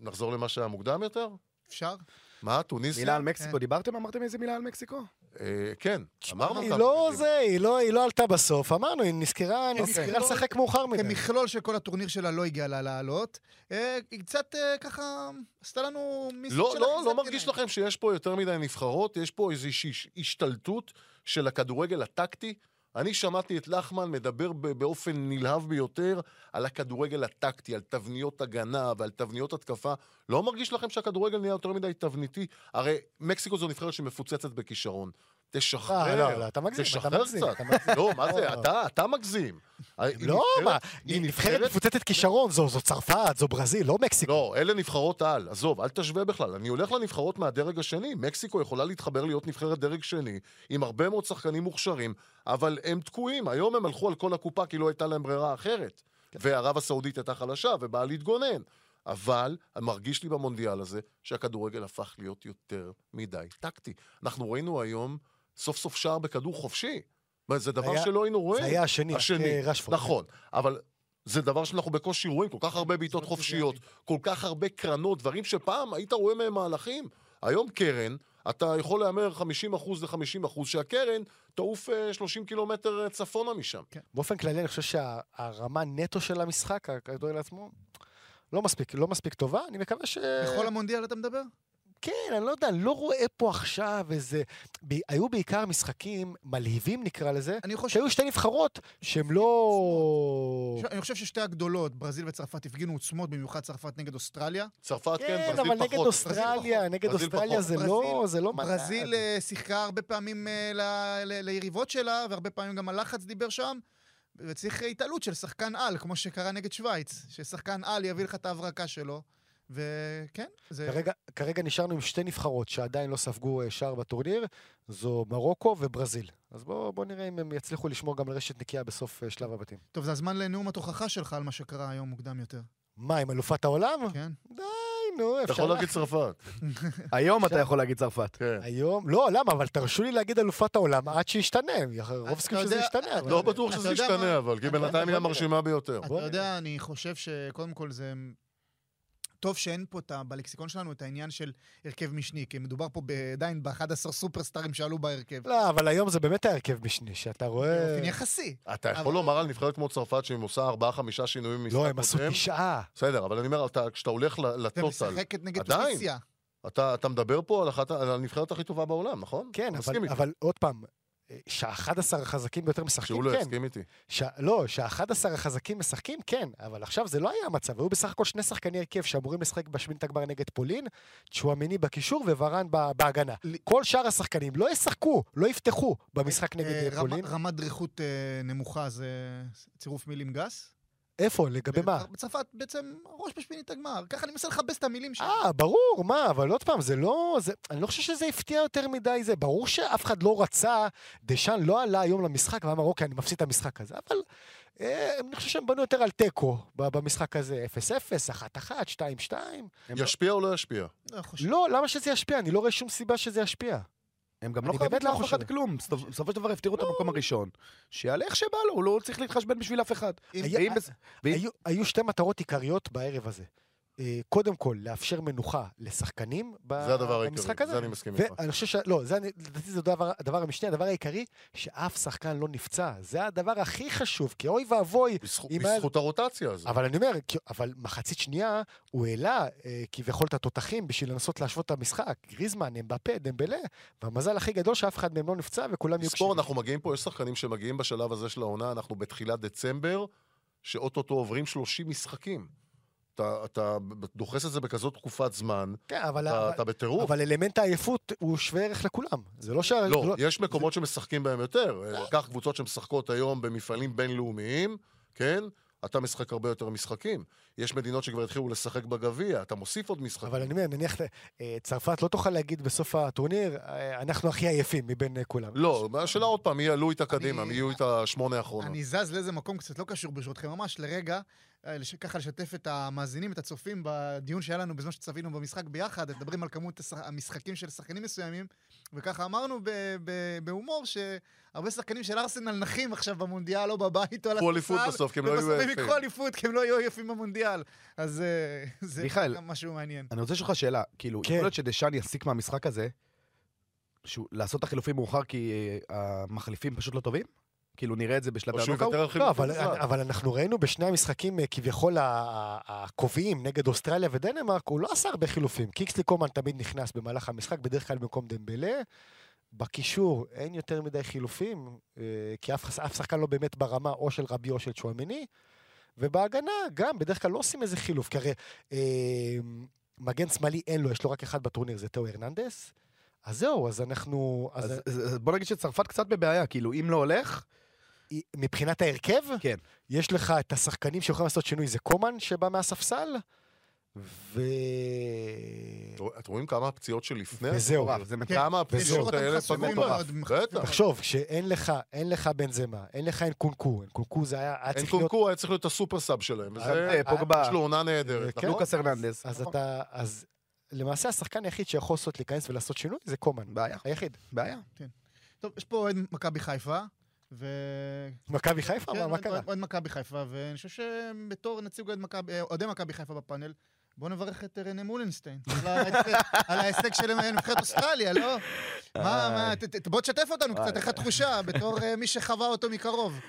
נחזור למה שהיה מוקדם יותר? אפשר? מה, טוניסיה? מילה על מקסיקו, דיברתם? אמרתם איזה מילה על מקסיקו? אה, כן, אמרנו היא לא. זה, היא לא- היא לא עלתה בסוף, אמרנו, היא נזכרה אוקיי. נזכרה לשחק מאוחר מדי. כמכלול של כל הטורניר שלה לא הגיעה לה לעלות. אה, היא קצת אה, ככה עשתה לנו מיסוד לא, של לא, לא מרגיש. לכם שיש פה יותר מדי נבחרות? יש פה איזושהי השתלטות של הכדורגל הטקטי? אני שמעתי את לחמן מדבר באופן נלהב ביותר על הכדורגל הטקטי, על תבניות הגנה ועל תבניות התקפה. לא מרגיש לכם שהכדורגל נהיה יותר מדי תבניתי? הרי מקסיקו זו נבחרת שמפוצצת בכישרון. תשחרר, אה, לא, לא, אתה מגזים, אתה תשחרר מגזים, קצת. לא, מה זה, לא. אתה, אתה מגזים. לא, מה, היא נבחרת מפוצצת כישרון, זו זו צרפת, זו ברזיל, לא מקסיקו. לא, אלה נבחרות על. עזוב, אל תשווה בכלל. אני הולך לנבחרות מהדרג השני. מקסיקו יכולה להתחבר להיות נבחרת דרג שני, עם הרבה מאוד שחקנים מוכשרים, אבל הם תקועים. היום הם הלכו על כל הקופה כי לא הייתה להם ברירה אחרת. וערב הסעודית הייתה חלשה ובאה להתגונן. אבל מרגיש לי במונדיאל הזה שהכדורגל הפך להיות יותר מדי טקטי. אנחנו ראינו היום סוף סוף שער בכדור חופשי. זה דבר היה- שלא היינו רואים. זה היה השני, השני, רשפורד. נכון, אבל זה דבר שאנחנו בקושי רואים, כל כך הרבה בעיטות זה חופשיות. כל כך הרבה קרנות, דברים שפעם היית רואה מהם מהלכים. היום קרן, אתה יכול להמר 50% ל-50% שהקרן תעוף אה, 30 קילומטר אה, צפונה משם. באופן כללי, אני חושב שהרמה נטו של המשחק, הכדורגל עצמו, לא מספיק, לא מספיק טובה. אני מקווה ש... בכל המונדיאל אתה מדבר? כן, אני לא יודע, אני לא רואה פה עכשיו איזה... ב... היו בעיקר משחקים מלהיבים, נקרא לזה, אני חושב... שהיו שתי נבחרות שהן לא... אני חושב ששתי הגדולות, ברזיל וצרפת, הפגינו עוצמות, במיוחד צרפת נגד אוסטרליה. צרפת כן, כן, ברזיל אבל פחות. נגד אוסטרליה, נגד ברזיל אוסטרליה. זה ברזיל- לא... זה לא. ברזיל אה, שיחקה הרבה פעמים אה, ל- ל- ליריבות שלה, והרבה פעמים גם הלחץ דיבר שם. וצריך התעלות של שחקן על, כמו שקרה נגד שווייץ, ששחקן על יביא לך את ההברקה שלו, וכן, זה... כרגע, כרגע נשארנו עם שתי נבחרות שעדיין לא ספגו אה, שער בטורניר, זו מרוקו וברזיל. אז בואו בוא נראה אם הם יצליחו לשמור גם על רשת נקייה בסוף אה, שלב הבתים. טוב, זה הזמן לנאום התוכחה שלך על מה שקרה היום מוקדם יותר. מה, עם אלופת העולם? כן? די, נו, אתה אפשר... יכול להגיד צרפת. היום אתה יכול להגיד צרפת. כן. היום? לא, למה? אבל תרשו לי להגיד אלופת העולם עד שישתנה. רוב סיכוי שזה ישתנה. לא בטוח אתה שזה ישתנה, אבל, כי אתה- בינתיים היא. המרשימה ביותר. אתה יודע, אני חושב שקודם כל זה... טוב שאין פה את ה- בלקסיקון שלנו את העניין של הרכב משני, כי מדובר פה עדיין ב-11 סופרסטארים שעלו בהרכב. לא, אבל היום זה באמת ההרכב משני, שאתה רואה... באופן יחסי. אתה יכול אבל- לומר על נבחרת כמו צרפת שהיא עושה ארבעה-חמישה שינויים במשחק לא, הם עשו? תשעה. בסדר, אבל אני אומר, אתה- כשאתה הולך ל- לטוטל, ומשחקת נגד עדיין. טוניסיה. אתה אתה מדבר פה על אחת על הנבחרת הכי טובה בעולם, נכון? כן, אבל. אבל עוד פעם, שה-11 החזקים ביותר משחקים, שהוא לא כן. יסכים איתי. ש... לא, שה-11 החזקים משחקים, כן, אבל עכשיו זה לא היה המצב. היו בסך הכל שני שחקני הרכב שאמורים לשחק בשמינית הגמר נגד פולין, צ'ואמיני בקישור וורן ב- בהגנה. ל- כל שאר השחקנים לא ישחקו, לא יפתחו במשחק נגד אה, אה, רמה- פולין. רמת דריכות אה, נמוכה זה צירוף מילים גס. איפה? לגבי מה? בצרפת בעצם ראש בשמינית הגמר. ככה אני מנסה לכבס את המילים שלי. אה, ברור, מה, אבל עוד פעם, זה לא... זה, אני לא חושב שזה הפתיע יותר מדי זה. ברור שאף אחד לא רצה, דשאן לא עלה היום למשחק ואמר, אוקיי, אני מפסיד את המשחק הזה, אבל אה, אני חושב שהם בנו יותר על תיקו במשחק הזה. 0-0, 1-1, 2-2. ישפיע או לא ישפיע? לא. לא, למה שזה ישפיע? אני לא רואה שום סיבה שזה ישפיע. הם גם לא חייבים לא לאף אחד. כלום. בסופ- בסופו של דבר הפטירו את המקום הראשון. שיעלה איך שבא לו, הוא לא צריך להתחשבן בשביל אף אחד. היו, היו שתי מטרות עיקריות בערב הזה. אה, קודם כל, לאפשר מנוחה לשחקנים זה הדבר העיקרי, הזה. זה אני מסכים איתך. ואני חושב ש... לא, זה, לדעתי זה הדבר, הדבר המשני, הדבר העיקרי, שאף שחקן לא נפצע. זה הדבר הכי חשוב, כי אוי ואבוי. בזכות- אם היה- בזכות הרוטציה הזו. אבל אני אומר, אבל מחצית שנייה, הוא העלה אה, כביכול את התותחים בשביל לנסות להשוות את המשחק. גריזמן, אמבפה, דמבלה, והמזל הכי גדול שאף אחד מהם לא נפצע וכולם יהיו תזכור, אנחנו מגיעים פה, יש שחקנים שמגיעים בשלב הזה של העונה, אנחנו בתחילת דצמבר, שאו-טו-טו עוברים 30 משחקים. אתה, אתה דוחס את זה בכזאת תקופת זמן, כן, אבל, אתה, אבל, אתה בטירוף. אבל אלמנט העייפות הוא שווה ערך לכולם. זה לא ש... לא, יש מקומות שמשחקים בהם יותר. קח קבוצות שמשחקות היום במפעלים בינלאומיים, כן? אתה משחק הרבה יותר משחקים. יש מדינות שכבר התחילו לשחק בגביע, אתה מוסיף עוד משחקים. אבל אני אומר, נניח, אה, צרפת לא תוכל להגיד בסוף הטורניר, אה, אנחנו הכי עייפים מבין אה, כולם. לא, השאלה עוד פעם, מי יעלו איתה קדימה, מי יהיו איתה שמונה האחרונות. אני זז לאיזה מקום קצת לא קשור ברשותכם, ממש לרגע, ככה לשתף את המאזינים, את הצופים, בדיון שהיה לנו בזמן שצפינו במשחק ביחד, מדברים על כמות המשחקים של שחקנים מסוימים, וככה אמרנו בהומור שהרבה שחקנים של ארסנל נחים עכשיו במונדיאל, או בבית או על קחו אליפות הספסל, בסוף, כי הם לא יהיו ובסוף הם יפים. ייקחו אליפות, כי הם לא יהיו יפים במונדיאל. אז אה, זה משהו מעניין. אני רוצה לשאול אותך שאלה, כאילו, כן. יכול להיות שדשאן יסיק מהמשחק הזה, לעשות את החילופים מאוחר כי אה, המחליפים פשוט לא טובים? כאילו, נראה את זה בשלבי הנוקאוט? לא, אבל. אבל אנחנו ראינו בשני המשחקים אה, כביכול הקובעים נגד אוסטרליה ודנמרק, הוא לא עשה הרבה חילופים. קיקסלי קומן תמיד נכנס במהלך המשחק, בדרך כלל במקום דמבלה. בקישור אין יותר מדי חילופים, אה, כי אף, אף שחקן לא באמת ברמה או של רבי או של צ'ואמיני. ובהגנה גם, בדרך כלל לא עושים איזה חילוף, כי הרי אה, מגן שמאלי אין לו, יש לו רק אחד בטורניר, זה תאו הרננדס. אז זהו, אז אנחנו... אז, אז אז בוא נגיד שצרפת קצת בבעיה, כאילו, אם לא הולך, מבחינת ההרכב, כן. יש לך את השחקנים שיכולים לעשות שינוי, זה קומן שבא מהספסל, ו... אתם רואים כמה הפציעות שלפני? וזהו. מטורף. זה כן, כמה הפציעות האלה פגעו. חשופים בטח. תחשוב, שאין לך, אין לך בנזמה, אין לך אנקונקו, אנקונקו זה היה, אין. קונקו היה צריך להיות הסופר סאב שלהם. וזה- אה, פוגבה. יש לו עונה נהדרת. כן. לוקאס הרננדס. אז אתה, אז למעשה השחקן היחיד שיכול לעשות, להיכנס ולעשות שינוי, זה קומן. בעיה. היחיד. בעיה. טוב, יש פה אוהד מכבי חיפה, ו... מכבי חיפה? כן, מה- מה קרה? אוהד- מכבי חיפה, ואני חושב שבתור נציג אה, אוהדי מכבי חיפה בפאנל, בואו נברך את רנה מולנשטיין על ההישג- של נבחרת אוסטרליה, לא? מה, מה, ת- בוא תשתף אותנו קצת, איך התחושה, בתור אה, מי שחווה אותו מקרוב.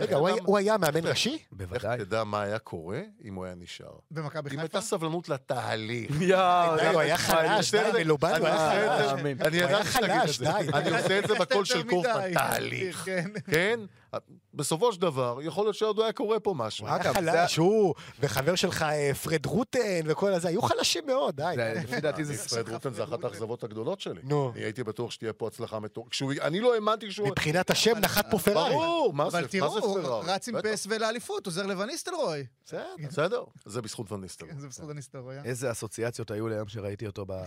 רגע, הוא היה- מאמן ראשי? איך בוודאי. תדע מה היה קורה אם הוא היה נשאר? במכבי אם חיפה? הייתה סבלנות לתהליך. יואו, הוא היה חלש, די, מלובן, הוא היה חלש. אני ידעתי שתגיד את זה. די. אני עושה את זה בקול של יותר קורפמן, מדי. תהליך. כן. כן? בסופו של דבר, יכול להיות שעוד היה קורה פה משהו. הוא היה חלש, הוא וחבר שלך אה, פרד רוטן וכל הזה, היו חלשים מאוד, די. זה- לפי דעתי זה... פרד רוטן זה אחת האכזבות הגדולות שלי. נו. אני הייתי בטוח שתהיה פה הצלחה מטורפת. כשהוא- אני לא האמנתי שהוא... מבחינת השם נחת פה פרארי. ברור, מה זה אבל מה תראו, הוא פרארי? רץ עם. פס ולאליפות, עוזר לווניסטלרוי. בסדר. זה בזכות וניסטר. זה בזכות הניסטלרוי. אה? איזה אסוציאציות היו לי היום שראיתי אותו ב...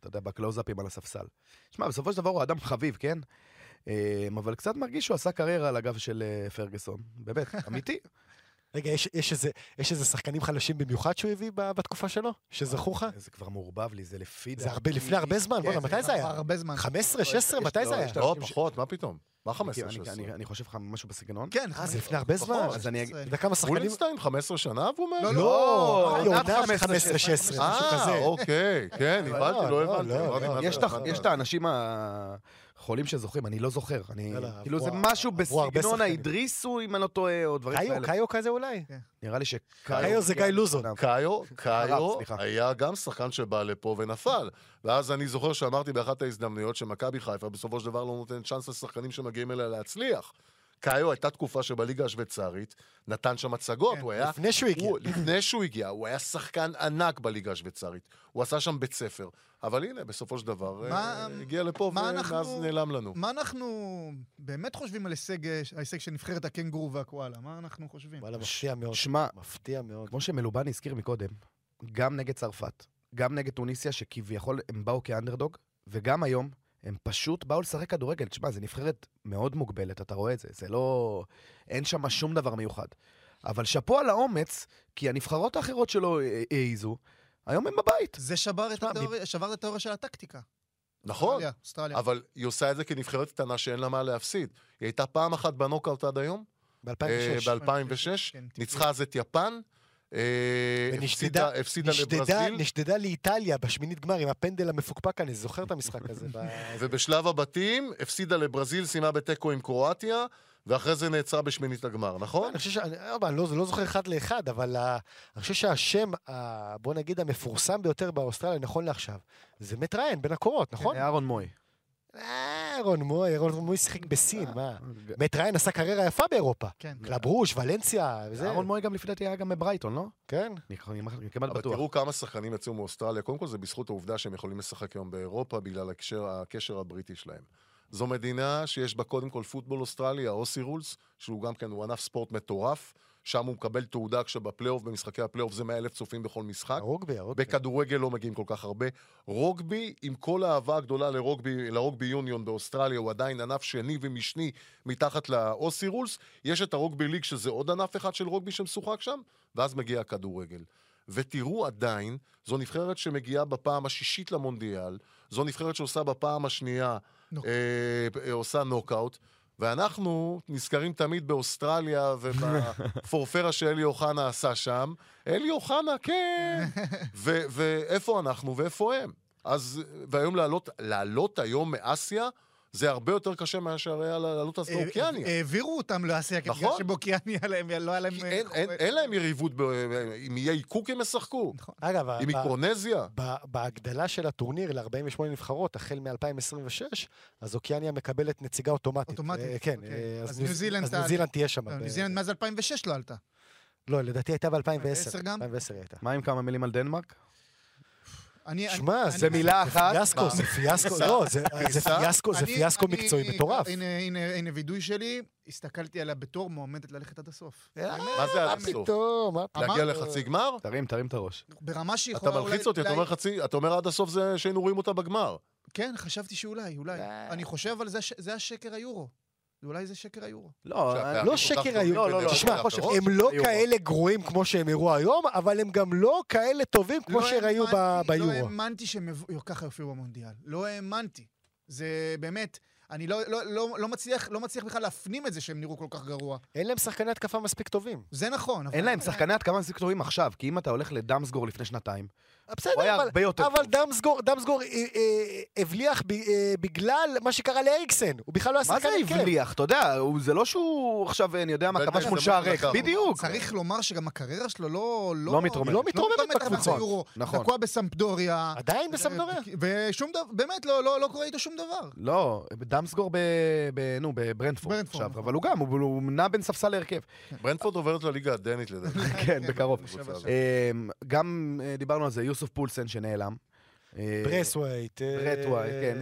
אתה יודע, בקלוזאפים על הספסל. שמע, בסופו של דבר הוא אדם חביב, כן? אה, אבל קצת מרגיש שהוא עשה קריירה על הגב של אה, פרגוסון. באמת, אמיתי. רגע, יש- יש איזה- יש איזה שחקנים חלשים במיוחד שהוא הביא ב- בתקופה שלו? שזכו לך? זה כבר מעורבב לי, זה לפי זה הרבה, לפני הרבה זמן, בואנה, מתי זה היה? הרבה זמן. 15, 16, יש- מתי לא, זה היה? לא, אנשים ש- פחות, מה פתאום? מה 15 אני- 16? אני- אני חושב לך משהו בסגנון. כן, אה, זה לפני הרבה זמן. אז אני אגיד- אתה יודע כמה שחקנים... וולנשטיין 15 שנה והוא אומר? לא, לא, עונה 15, 15, 16, משהו אה, כזה. אוקיי, כן, לא, הבנתי, לא, לא הבנתי. לא, לא. יש את ה- החולים שזוכרים, אני לא זוכר. אני... לא, כאילו זה משהו בסגנון. האדריסו, אם אני לא טועה, או דברים קאיו, כאלה. קאיו כזה אולי? נראה לי שקאיו... קאיו זה גיא לוזון. קאיו, קאיו. היה גם שחקן שבא לפה ונפל. ואז אני זוכר שאמרתי באחת ההזדמנויות שמכבי חיפה בסופו של דבר לא נותנת צ'אנס לשחקנים שמגיעים אליה להצליח. קאיו הייתה תקופה שבליגה השוויצרית נתן שם הצגות, כן, הוא היה... לפני שהוא הגיע. הוא, לפני שהוא הגיע, הוא היה שחקן ענק בליגה השוויצרית. הוא עשה שם בית ספר. אבל הנה, בסופו של דבר, מה- אה, הגיע לפה מה ומאז אנחנו- נעלם לנו. מה אנחנו באמת חושבים על הישג, ההישג של נבחרת הקנגורו והקואלה? מה אנחנו חושבים? וואלה, מפתיע מאוד. שמע, מפתיע מאוד. כמו שמלובני הזכיר מקודם, גם נגד צרפת, גם נגד טוניסיה, שכביכול הם באו כאנדרדוג, וגם היום, הם פשוט באו לשחק כדורגל. תשמע, זו נבחרת מאוד מוגבלת, אתה רואה את זה. זה לא... אין שם שום דבר מיוחד. אבל שאפו על האומץ, כי הנבחרות האחרות שלא אה, העיזו, היום הם בבית. זה שבר את התיאוריה- שבר את התיאוריה של הטקטיקה. נכון, אוסטרליה. אבל היא עושה את זה כנבחרת קטנה שאין לה מה להפסיד. היא הייתה פעם אחת בנוקאוט עד היום, ב-2006. ב-2006, כן, ניצחה אז את יפן, אה, הפסידה- הפסידה נשדדה- לברזיל, נשדדה לאיטליה בשמינית גמר עם הפנדל המפוקפק, אני זוכר את המשחק הזה. ב- ובשלב הבתים הפסידה לברזיל, סיימה בתיקו עם קרואטיה, ואחרי זה נעצרה בשמינית הגמר, נכון? אני חושב ש... אני לא, לא זוכר אחד לאחד, אבל ה- אני חושב שהשם, ה- בוא נגיד, המפורסם ביותר באוסטרליה, נכון לעכשיו, זה מת ריין, בין הקורות, נכון? אהרון מוי. אהרון מוי, אהרון מוי שיחק בסין, מה? מת ריין עשה קריירה יפה באירופה. כן. קלאב ברוז', ולנסיה, וזה, אהרון מוי גם לפי דעתי היה גם בברייטון, לא? כן. אני כמעט אבל בטוח. תראו כמה שחקנים יצאו מאוסטרליה, קודם כל זה בזכות העובדה שהם יכולים לשחק היום באירופה בגלל הקשר, הבריטי שלהם. זו מדינה שיש בה קודם כל פוטבול אוסטרליה, Aussie Rules, שהוא גם כן, הוא ענף ספורט מטורף, שם הוא מקבל תעודה כשבפלייאוף, במשחקי הפלייאוף זה 100 אלף צופים בכל משחק. הרוגבי, הרוגבי. בכדורגל לא מגיעים כל כך הרבה. רוגבי, עם כל האהבה הגדולה לרוגבי, ל rugby union באוסטרליה, הוא עדיין ענף שני ומשני מתחת ל Aussie Rules. יש את ה rugby league, שזה עוד ענף אחד של רוגבי שמשוחק שם, ואז מגיע הכדורגל. ותראו עדיין, זו נבחרת שמגיעה בפעם השישית למונדיאל, זו נבחרת שעושה בפעם השנייה, נוק. אה, עושה נוקאוט. ואנחנו נזכרים תמיד באוסטרליה ובפורפרה שאלי אוחנה עשה שם. אלי אוחנה, כן. ואיפה אנחנו ואיפה הם? אז, והיום לעלות, לעלות היום מאסיה, זה הרבה יותר קשה מאשר היה לעלות אז אה, באוקיאניה. העבירו אותם לאסיה, כי נכון. בגלל שבאוקיאניה להם- לא היה להם... אה, אין, להם יריבות, ב- אם יהיה עיקוק הם ישחקו. נכון. אגב, עם ב- מיקרונזיה. ב- בהגדלה של הטורניר ל-48 נבחרות, החל מ-2026, אז אוקיאניה מקבלת נציגה אוטומטית. אוטומטית, אה, כן, אוקיי. אה, אז ניו זילנד אז תעלה. ניו זילנד תהיה שם. ניו זילנד מאז 2006 לא עלתה. לא, לדעתי הייתה ב-2010. 2010 גם? 2010 היא הייתה. מה עם כמה מילים על דנמרק? שמע, זה זה מילה אחת. פיאסקו, זה פיאסקו, לא, זה- זה? פיאסקו, זה אני- פיאסקו מקצועי מטורף. הנה, וידוי שלי, הסתכלתי עליה בתור מועמדת ללכת עד הסוף. מה זה עד הסוף? פתאום? מה פתאום? להגיע לחצי גמר? תרים, תרים את הראש. ברמה שהיא אתה יכולה אולי... מלחיץ אותי, אתה אומר חצי, אתה אומר עד הסוף זה שהיינו רואים אותה בגמר. כן, חשבתי שאולי, אולי. אני חושב, אבל זה זה השקר היורו. אולי זה שקר היורו. לא, אני- לא שקר טובים היו- לא, לא, לא, תשמע, האחרות. הם לא היורו. כאלה גרועים כמו שהם הראו היום, אבל הם גם לא כאלה טובים כמו לא ב- האמנתי- ביורו. לא האמנתי שהם ככה יופיעו במונדיאל. לא האמנתי. זה באמת, אני לא, לא, לא, לא, מצליח, לא מצליח בכלל להפנים את זה שהם נראו כל כך גרוע. אין להם שחקני התקפה מספיק טובים. זה נכון, אבל... אין להם שחקני התקמה מספיק טובים עכשיו, כי אם אתה הולך לדמסגור לפני שנתיים, בסדר, הוא היה אבל- הרבה יותר אבל טוב. דמסגור, דמסגור אה, אה, הבליח אה, בגלל מה שקרה לאריקסן. הוא בכלל לא היה מה זה שחקן הרכב. הבליח? אתה יודע, הוא- זה לא שהוא עכשיו, אני יודע מה, כבש זה מול מה שער ריק. בדיוק. צריך לומר שגם הקריירה שלו לא... לא מתרוממת. לא מתרוממת אחרי בקבוצות. נכון. תקוע בסמפדוריה. עדיין בסמפדוריה? ושום דבר, באמת, לא, לא, לא קורה איתו שום דבר. לא, דמסגור ב... ב... נו, בברנדפורד ברנדפורד, עכשיו, נכון. אבל הוא גם, הוא- הוא נע בין ספסל להרכב. ברנפורד עוברת לליגה הדנית לדעתי. כן, בקרוב. הקבוצה הזאת. אמ, גם דיברנו על זה, יוסוף פולסן שנעלם. אה, ברסווייט. אה, כן.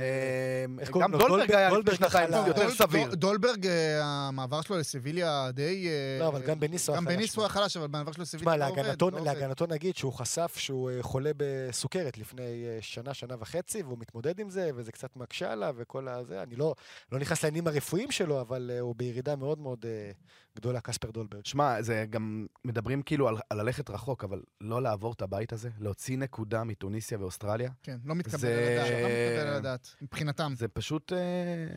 איך גם? דולברג דולברג- היה לפני שנתיים. יותר סביר. דול- דולברג, אה, המעבר שלו לסביליה די... אה, לא, אבל גם בניסו גם היה בניסו חלש היה חלש, אבל המעבר שלו לסביליה תשמע, לא עובד. להגנתו, לא. להגנתו נגיד שהוא חשף שהוא אה, חולה בסוכרת לפני אה, שנה, שנה וחצי, והוא מתמודד עם זה, וזה קצת מקשה עליו, וכל הזה. אני לא, לא נכנס לעניינים הרפואיים שלו, אבל אה, הוא בירידה מאוד מאוד אה, גדולה, קספר דולברג. שמע, זה גם, מדברים כאילו על, על ללכת רחוק, אבל לא לעבור את הבית הזה, להוציא נקודה מתוניסיה ואוסטרליה, כן, לא מתקבל זה- על הדעת, לא מתקבל על הדעת, מבחינתם. זה פשוט... אה,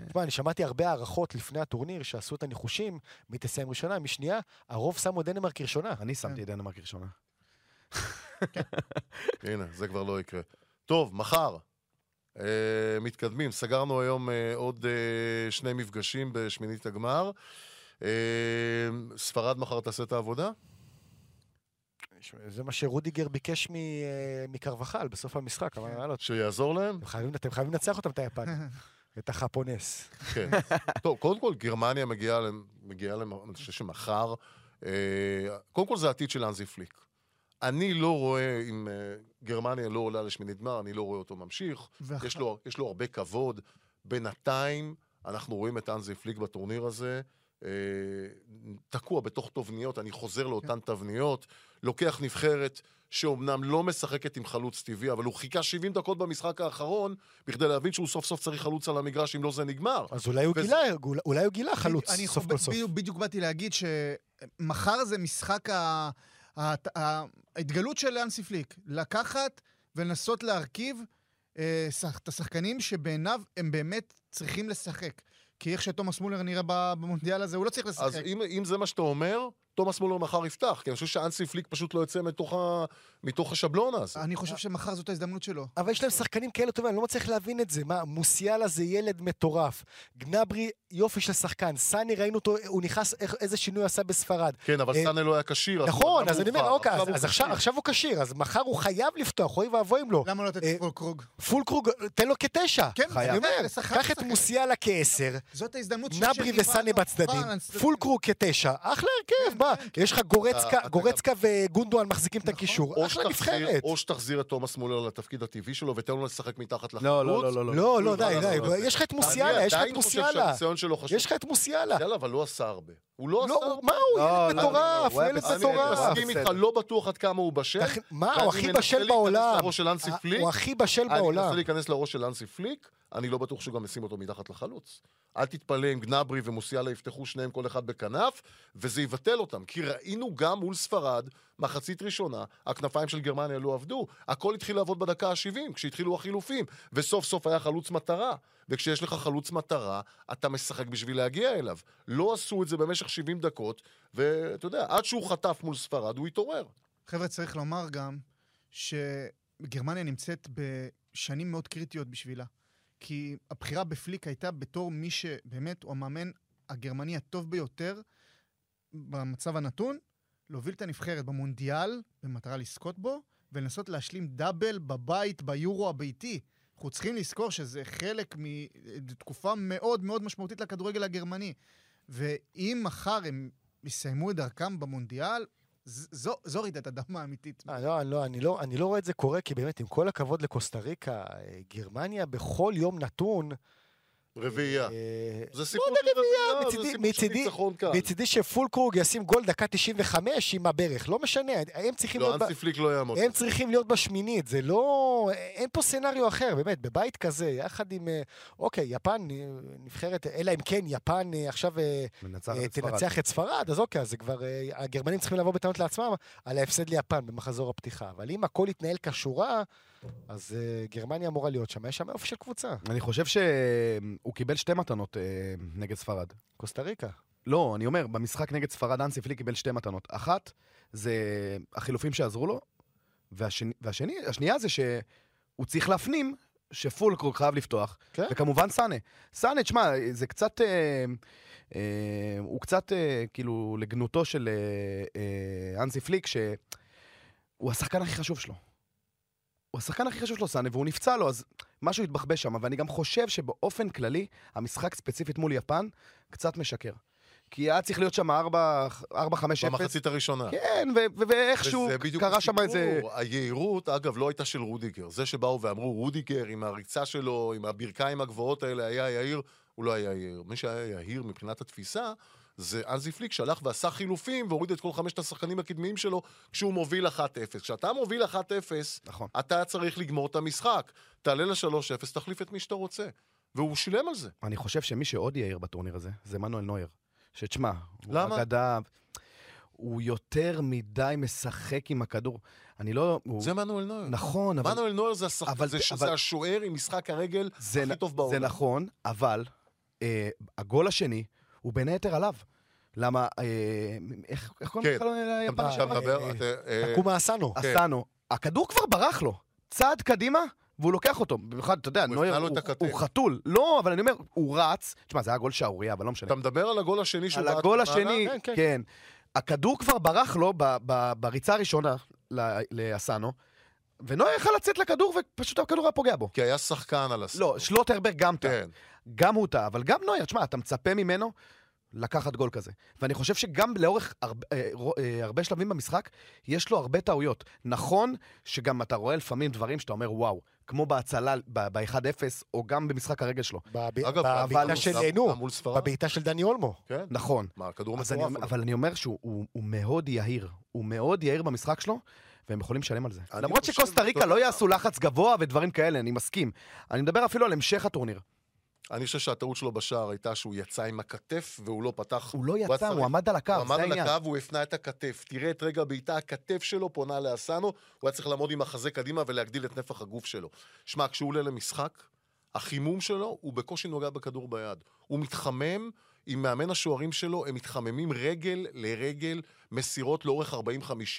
תשמע, אני שמעתי הרבה הערכות לפני הטורניר שעשו את הניחושים, מי תסיים ראשונה, מי שנייה, הרוב שמו דנמרק ראשונה. אני שמתי את דנמרק ראשונה. הנה, זה כבר לא יקרה. טוב, מחר. אה, מתקדמים, סגרנו היום אה, עוד אה, שני מפגשים בשמינית הגמר. אה, ספרד מחר תעשה את העבודה? זה מה שרודיגר ביקש מקרבחל בסוף המשחק, אמר, "יאללה, שיעזור להם? אתם חייבים- לנצח אותם, את היפנים. את החפונס. כן. טוב, קודם כל, גרמניה מגיעה, מגיעה אני חושב שמחר, אה, קודם כל זה העתיד של אנזי פליק. אני לא רואה, אם אה, גרמניה לא עולה לשמינית גמר, אני לא רואה אותו ממשיך. ואח- יש לו, יש לו הרבה כבוד. בינתיים, אנחנו רואים את אנזי פליק בטורניר הזה, תקוע בתוך תבניות, אני חוזר לאותן תבניות, לוקח נבחרת שאומנם לא משחקת עם חלוץ טבעי, אבל הוא חיכה 70 דקות במשחק האחרון, בכדי להבין שהוא סוף סוף צריך חלוץ על המגרש, אם לא זה נגמר. אז אולי הוא וזה- גילה, אולי הוא גילה חלוץ, אני סוף כל סוף. בדיוק- באתי להגיד שמחר זה משחק ה- ההתגלות של אנסי פליק. לקחת ולנסות להרכיב אה, את השחקנים שבעיניו הם באמת צריכים לשחק. כי איך שתומאס מולר נראה במונדיאל הזה, הוא לא צריך לשחק. אז אם, אם זה מה שאתה אומר, תומאס מולר מחר יפתח, כי אני חושב שאנסי פליק פשוט לא יוצא מתוך, ה... מתוך השבלונה הזה. אני חושב שמחר זאת ההזדמנות שלו. אבל יש להם שחקנים כאלה טובים, אני לא מצליח להבין את זה. מה, מוסיאלה זה ילד מטורף. גנברי, יופי של שחקן. סאני, ראינו אותו, הוא נכנס, איך- איזה שינוי עשה בספרד. כן, אבל אה, סאנה לא היה כשיר. נכון, אז אני אומר. אוקיי, אז- הוא אז עכשיו. עכשיו הוא כשיר, אז מחר הוא חייב לפתוח, אוי ואבוי אם לא. למה לא לתת אה, פולקרוג? פולקרוג, תן לו כתשע. כן, אני אומר, לשחק, קח את. מוסיאלה כעשר, זאת ההזדמנות של נברי שרי וסאני ואנו, בצדדים, פרנס, פולקרוג כתשע, אחלה הרכב, מה, יש לך גורצקה, וגונדואן מחזיקים את הקישור, או אחלה שתחזיר, נבחרת. או שתחזיר את תומאס מולר לתפקיד הטבעי שלו ותן לו לשחק מתחת לחלוץ. לא, לא, לא, לא, לא. לא, לא, לא, די, לא, די, לא, לא. יש לך את מוסיאלה, יש לך את מוסיאלה. יש לך את מוסיאלה. יאללה, אבל לא עשה הרבה. הוא לא עשה לא, הרבה. מה הוא, לא, ילד לא, מטורף, ילד בסדר, אני מטורף. מסכים איתך. לא בטוח עד כמה הוא בשל. מה, ואני הוא הכי בשל בעולם. הוא הכי בשל אני מנסה בעולם. להיכנס לראש של אנסי פליק, אני לא בטוח שהוא גם ישים אותו מתחת לחלוץ. אל תתפלא אם גנברי ומוסיאלה יפתחו שניהם כל אחד בכנף, וזה יבטל אותם. כי ראינו גם מול ספרד, מחצית ראשונה, הכנפיים של גרמניה לא עבדו. הכל התחיל לעבוד בדקה ה-70, כשהתחילו החילופים, וסוף סוף היה חלוץ מטרה. וכשיש לך חלוץ מטרה, אתה משחק בשביל להגיע אליו. לא עשו את זה במשך 70 דקות, ואתה יודע, עד שהוא חטף מול ספרד, הוא התעורר. חבר'ה, צריך לומר גם שגרמניה נמצאת בשנים מאוד קריטיות בשבילה. כי הבחירה בפליק הייתה בתור מי שבאמת הוא המאמן הגרמני הטוב ביותר במצב הנתון, להוביל את הנבחרת במונדיאל במטרה לזכות בו, ולנסות להשלים דאבל בבית, ביורו הביתי. אנחנו צריכים לזכור שזה חלק מתקופה מאוד מאוד משמעותית לכדורגל הגרמני. ואם מחר הם יסיימו את דרכם במונדיאל, זו, זו רעידת אדמה אמיתית. אה, לא, לא, אני, לא, אני לא רואה את זה קורה, כי באמת, עם כל הכבוד לקוסטה ריקה, אה, גרמניה בכל יום נתון... רביעייה. אה, זה סיפור לא של רביעייה, זה סיפור של ניצחון קל. מצידי שפולקרוג ישים גול דקה 95 עם הברך, לא משנה, הם צריכים לא, להיות... ב- אנסי פליק לא יעמוד. הם צריכים להיות בשמינית, זה לא... אין פה סצנריו אחר, באמת, בבית כזה, יחד עם... אה, אוקיי, יפן אה, נבחרת, אלא אם כן יפן עכשיו. תנצח את ספרד, אז אוקיי, אז זה כבר... הגרמנים צריכים לבוא בטענות לעצמם על ההפסד ליפן במחזור הפתיחה. אבל אם הכל יתנהל כשורה, אז אה, גרמניה אמורה להיות שם, יש שם אופי של קבוצה. אני חושב שהוא קיבל שתי מתנות אה, נגד ספרד. קוסטה ריקה. לא, אני אומר, במשחק נגד ספרד אנסי פליק קיבל שתי מתנות. אחת, זה החילופים שעזרו לו, והשני, והשני, השנייה זה שהוא צריך להפנים שפולקרוק חייב לפתוח, כן. וכמובן סאנה. סאנה, תשמע, זה קצת... אה, אה, הוא קצת אה, כאילו לגנותו של אה, אה, אנסי פליק, שהוא השחקן הכי חשוב שלו. הוא השחקן הכי חשוב שלו, סאנה, והוא נפצע לו, אז משהו התבחבש שם, ואני גם חושב שבאופן כללי, המשחק ספציפית מול יפן, קצת משקר. כי היה צריך להיות שם 4-5-0. במחצית הראשונה. כן, ואיכשהו קרה שם איזה... היהירות, אגב, לא הייתה של רודיגר. זה שבאו ואמרו, רודיגר עם הריצה שלו, עם הברכיים הגבוהות האלה, היה יהיר, הוא לא היה יהיר. מי שהיה יהיר מבחינת התפיסה, זה האנזי פליק שהלך ועשה חילופים והוריד את כל חמשת השחקנים הקדמיים שלו כשהוא מוביל 1-0. כשאתה מוביל 1-0, נכון. אתה צריך לגמור את המשחק. תעלה ל-3-0, תחליף את מי שאתה רוצה. והוא שילם על זה. אני חושב שמי שעוד יאיר בטורניר הזה, זה מנואל נויר. שתשמע, הוא? אגדה... הוא יותר מדי משחק עם הכדור. אני לא... הוא... זה מנואל נויר. נכון, אבל... מנואל נויר זה, השח... אבל- זה, ש... אבל- זה השוער עם משחק הרגל זה, הכי נ- טוב בעולם. זה נכון, אבל אה, הגול השני הוא בין היתר עליו. למה, אה, איך קוראים כן. לך ליפן? עכשיו אה, אה, תקומה אסנו. כן. אסנו. הכדור כבר ברח לו. צעד קדימה, והוא לוקח אותו. במיוחד, אתה יודע, נויר הוא, חתול. לא, אבל אני אומר, הוא רץ. תשמע, זה היה גול שערורייה, אבל לא משנה. אתה מדבר על הגול השני שהוא על הגול? השני, כן, כן. הכדור כבר ברח לו בריצה הראשונה לאסנו, ונויה יכל לצאת לכדור ופשוט הכדור היה פוגע בו. כי היה שחקן על הסוף. לא, שלוטרברג גם טעה. כן. גם הוא טעה, אבל גם נויר, תשמע, אתה מצפה ממנו לקחת גול כזה. ואני חושב שגם לאורך הרבה, אה, אה, הרבה שלבים במשחק, יש לו הרבה טעויות. נכון שגם אתה רואה לפעמים דברים שאתה אומר, וואו, כמו בהצלה ב-1-0, או גם במשחק הרגל שלו. אגב, בבעיטה של גם- נו, גם מול ספרד. בבעיטה של דני אולמו. כן. נכון. מה, אני, מטורף. אבל אני אומר שהוא הוא, הוא מאוד יהיר. הוא מאוד יהיר במשחק שלו, והם יכולים לשלם על זה. למרות שקוסטה ריקה לא יעשו לחץ גבוה ודברים כאלה, אני מסכים. אני מדבר אפילו על המשך הטורניר. אני חושב שהטעות שלו בשער הייתה שהוא יצא עם הכתף והוא לא פתח. הוא לא יצא, הוא עמד על הקו, הוא זה עמד על העניין. הקו והוא הפנה את הכתף. תראה את רגע הבעיטה, הכתף שלו פונה לאסנו, הוא היה צריך לעמוד עם החזה קדימה ולהגדיל את נפח הגוף שלו. שמע, כשהוא עולה למשחק, החימום שלו, הוא בקושי נוגע בכדור ביד. הוא מתחמם עם מאמן השוערים שלו, הם מתחממים רגל לרגל, מסירות לאורך 40-50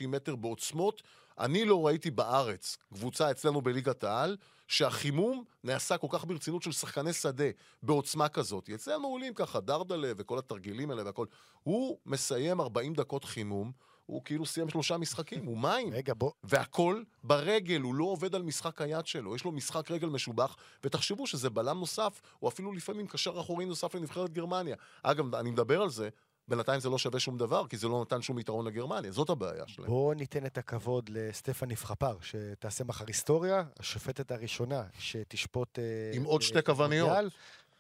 מטר בעוצמות. אני לא ראיתי בארץ קבוצה אצלנו בליגת העל, שהחימום נעשה כל כך ברצינות של שחקני שדה, בעוצמה כזאת. אצלנו עולים ככה דרדלה וכל התרגילים האלה והכל. הוא מסיים 40 דקות חימום, הוא כאילו סיים שלושה משחקים, הוא מים. רגע, בוא, והכל ברגל, הוא לא עובד על משחק היד שלו, יש לו משחק רגל משובח, ותחשבו שזה בלם נוסף, או אפילו לפעמים קשר אחורי נוסף לנבחרת גרמניה. אגב, אני מדבר על זה, בינתיים זה לא שווה שום דבר, כי זה לא נתן שום יתרון לגרמניה, זאת הבעיה שלהם. בואו ניתן את הכבוד לסטפני פחפר, שתעשה מחר היסטוריה, השופטת הראשונה שתשפוט... אה, עם עוד אה, שתי כווניות.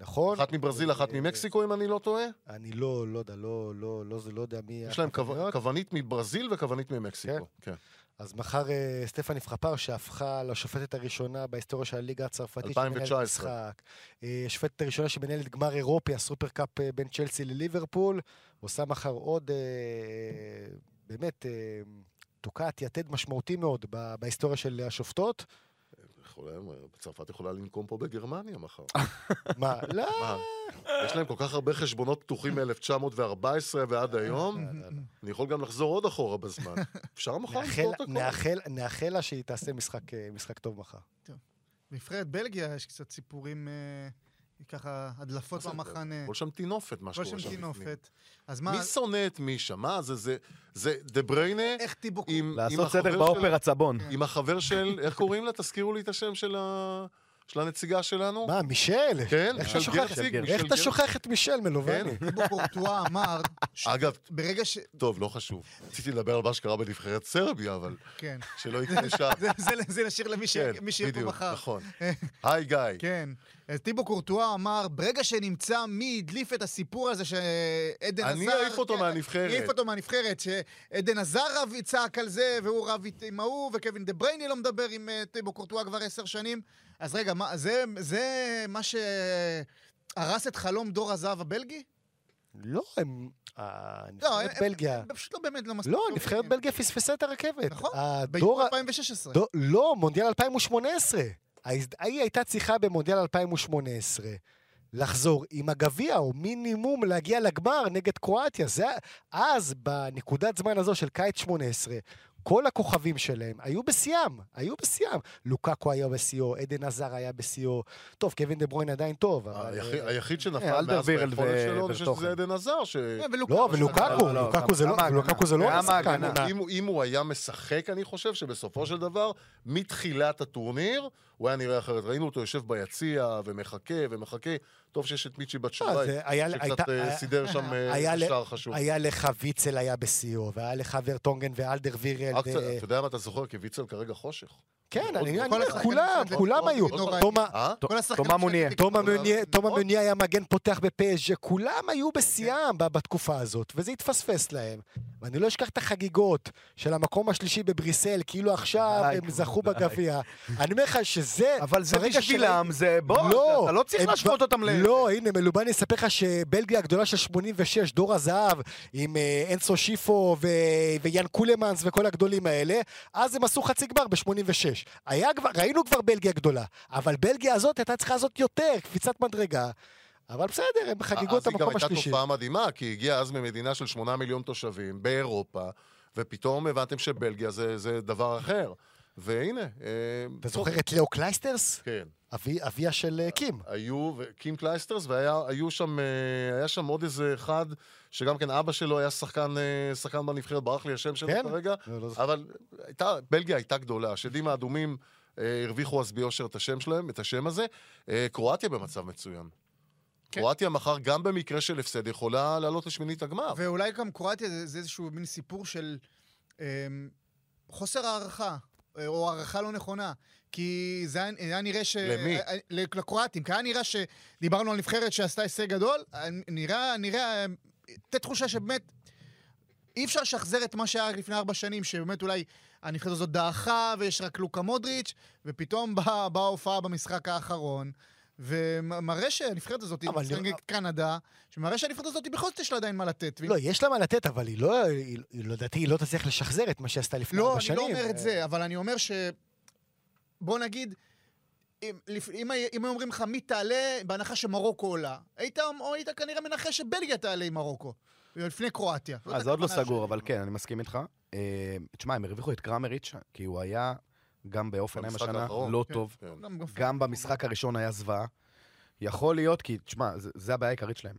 נכון. אחת מברזיל, אחת אה, ממקסיקו, אם אני לא טועה. אני לא, לא יודע, לא, לא, לא, לא יודע מי... יש להם. כוונית מברזיל וכוונית ממקסיקו. כן. אז מחר אה, סטפני פחפר, שהפכה לשופטת הראשונה בהיסטוריה של הליגה הצרפתית. 2019. שמנהלת משחק. אה, השופטת הראשונה שמנהלת גמר אירופי, הסופר קאפ אה, בין צ'לסי לליברפול, עושה מחר עוד, באמת, תוקעת יתד משמעותי מאוד בהיסטוריה של השופטות. יכולה- צרפת יכולה לנקום פה בגרמניה מחר. מה, לא? יש להם כל כך הרבה חשבונות פתוחים מ-1914 ועד היום, אני יכול גם לחזור עוד אחורה בזמן. אפשר מחר לסגור את הכל. נאחל- לה שהיא תעשה משחק, אה, טוב מחר. בנבחרת בלגיה יש קצת סיפורים, אה, ככה, הדלפות? במחנה. הכל שם טינופת, מה כל שקורה שם שם בפנים. טינופת. אז מה, מי שונא את מי שם? מה זה, זה, זה דה בריינה איך טיבו... עם, עם לעשות סדר באופרה צבון. עם החבר של, איך קוראים לה? תזכירו לי את השם של, ה... של הנציגה שלנו. מה, מישל? כן, איך אתה של שוכח- גרציג, מישל איך אתה. שוכח את מישל מלובני? כן. טיבו קורטואה אמר, אגב, ברגע ש... טוב, לא חשוב. רציתי לדבר על מה שקרה בנבחרת סרביה, אבל כן. שלא יקרה לשם. זה- נשאיר למי כן, שיהיה פה בדיוק, מחר. נכון. היי גיא. כן. אז טיבו קורטואה אמר, ברגע שנמצא מי הדליף את הסיפור הזה שעדן עזר... אני אעיף אותו כן, מהנבחרת. אעיף אותו מהנבחרת, שעדן עזר רב יצעק על זה, והוא רב עם ההוא, וקווין דה ברייני לא מדבר עם אה, טיבו קורטואה כבר עשר שנים. אז רגע, מה, זה, זה מה שהרס את חלום דור הזהב הבלגי? לא, הם... אה, לא, נבחרת בלגיה. הם פשוט לא באמת לא מספיק לא. נבחרת בלגיה פספסה את הרכבת. נכון, ביורו 2016. דו- לא, מונדיאל 2018. ההזד- היא הייתה צריכה במונדיאל 2018 לחזור עם הגביע, או מינימום להגיע לגמר נגד קרואטיה. זה, אז, בנקודת זמן הזו של קיץ 18, כל הכוכבים שלהם היו בשיאם, היו בשיאם. לוקקו היה בשיאו, עדן עזר היה בשיאו. טוב, קווין דה ברוין עדיין טוב, אבל... היחיד- אה, היחיד שנפל אה, מאז ביכולת שלו, אני חושב שזה. עדן עזר, ש... לא, ולוקקו, לא, לא, לוקקו זה גם לא, לוקקו זה לא. שחקן אם הוא היה משחק, אני חושב שבסופו של דבר, מתחילת הטורניר, הוא היה נראה אחרת. ראינו אותו יושב ביציע ומחכה ומחכה. טוב שיש את מיצ'י בת אה, שבעי, שקצת אה, היה- סידר שם אה, ל- שער חשוב. היה לך ויצל היה בשיאו, והיה לך ורטונגן ואלדר וירל. אתה יודע מה אתה זוכר? כי ויצל כרגע חושך. כן, אני אומר, כולם, כולם היו. תומה- מוניה. תומה. מוניה- היה מגן פותח בפז'ה, כולם היו בשיאם ב- בתקופה הזאת, וזה התפספס להם. ואני לא אשכח את החגיגות של המקום השלישי בבריסל, כאילו עכשיו הם זכו. בגביע. אני אומר לך שזה... אבל זה בשבילם, זה... בוא, לא, אתה לא צריך להשוות אותם ל... לא, הנה, מלובני יספר לך שבלגיה הגדולה של 86, דור הזהב, עם אה, אנסו שיפו ו- ויאן קולמנס וכל הגדולים האלה, אז הם עשו חצי גמר ב-86. היה כבר, ראינו כבר בלגיה גדולה, אבל בלגיה הזאת הייתה צריכה לעשות יותר, קפיצת מדרגה. אבל בסדר, הם חגיגו את אז היא גם המקום הייתה השלישי. תופעה מדהימה, כי הגיעה אז ממדינה של 8 מיליון תושבים באירופה, ופתאום הבנתם שבלגיה זה, זה דבר אחר. והנה, אה, אתה זוכר את לאו קלייסטרס? כן. אבי- אביה של אה, קים. היו, קים קלייסטרס, והיו שם, אה, היה שם עוד איזה אחד, שגם כן אבא שלו היה שחקן, אה, שחקן בנבחרת, ברח לי השם שלו כן? כרגע, לא, לא. אבל הייתה, בלגיה הייתה גדולה, השדים האדומים אה, הרוויחו אז ביושר את השם שלהם, את השם הזה. אה, קרואטיה במצב מצוין. כן. קרואטיה מחר, גם במקרה של הפסד, יכולה לעלות לשמינית הגמר. ואולי גם קרואטיה זה, זה איזשהו מין סיפור של אמ, חוסר הערכה, אה, או הערכה לא נכונה. כי זה היה, היה נראה ש... למי? לקרואטים. כי היה נראה שדיברנו על נבחרת שעשתה הישג גדול, אה, נראה, נראה, אה, לתת תחושה שבאמת אי אפשר לשחזר את מה שהיה לפני ארבע שנים, שבאמת אולי הנבחרת הזאת דעכה ויש רק לוקה מודריץ', ופתאום באה באה ההופעה במשחק האחרון. ומראה שהנבחרת הזאת, אבל נגד קנדה, שמראה שהנבחרת הזאת, בכל זאת יש לה עדיין מה לתת. לא, יש לה מה לתת, אבל היא לא, היא- היא- לדעתי היא לא תצליח לשחזר את מה שעשתה לפני לא, ארבע אני שנים. לא אומר את זה, אבל אני אומר ש... בוא נגיד, אם, היו אומרים לך מי תעלה, בהנחה שמרוקו עולה, היית, או היית כנראה מנחש שבלגיה תעלה עם מרוקו, לפני קרואטיה. אה, זה עוד לא סגור. אבל כן, אני מסכים איתך. אה, תשמע, הם הרוויחו את קרמריץ', כי הוא היה גם באופנהיים במשחק השנה האחרון. לא כן. טוב. כן. גם, גם, גם במשחק הראשון היה זוועה. יכול להיות, כי, תשמע, זה, זה הבעיה העיקרית שלהם.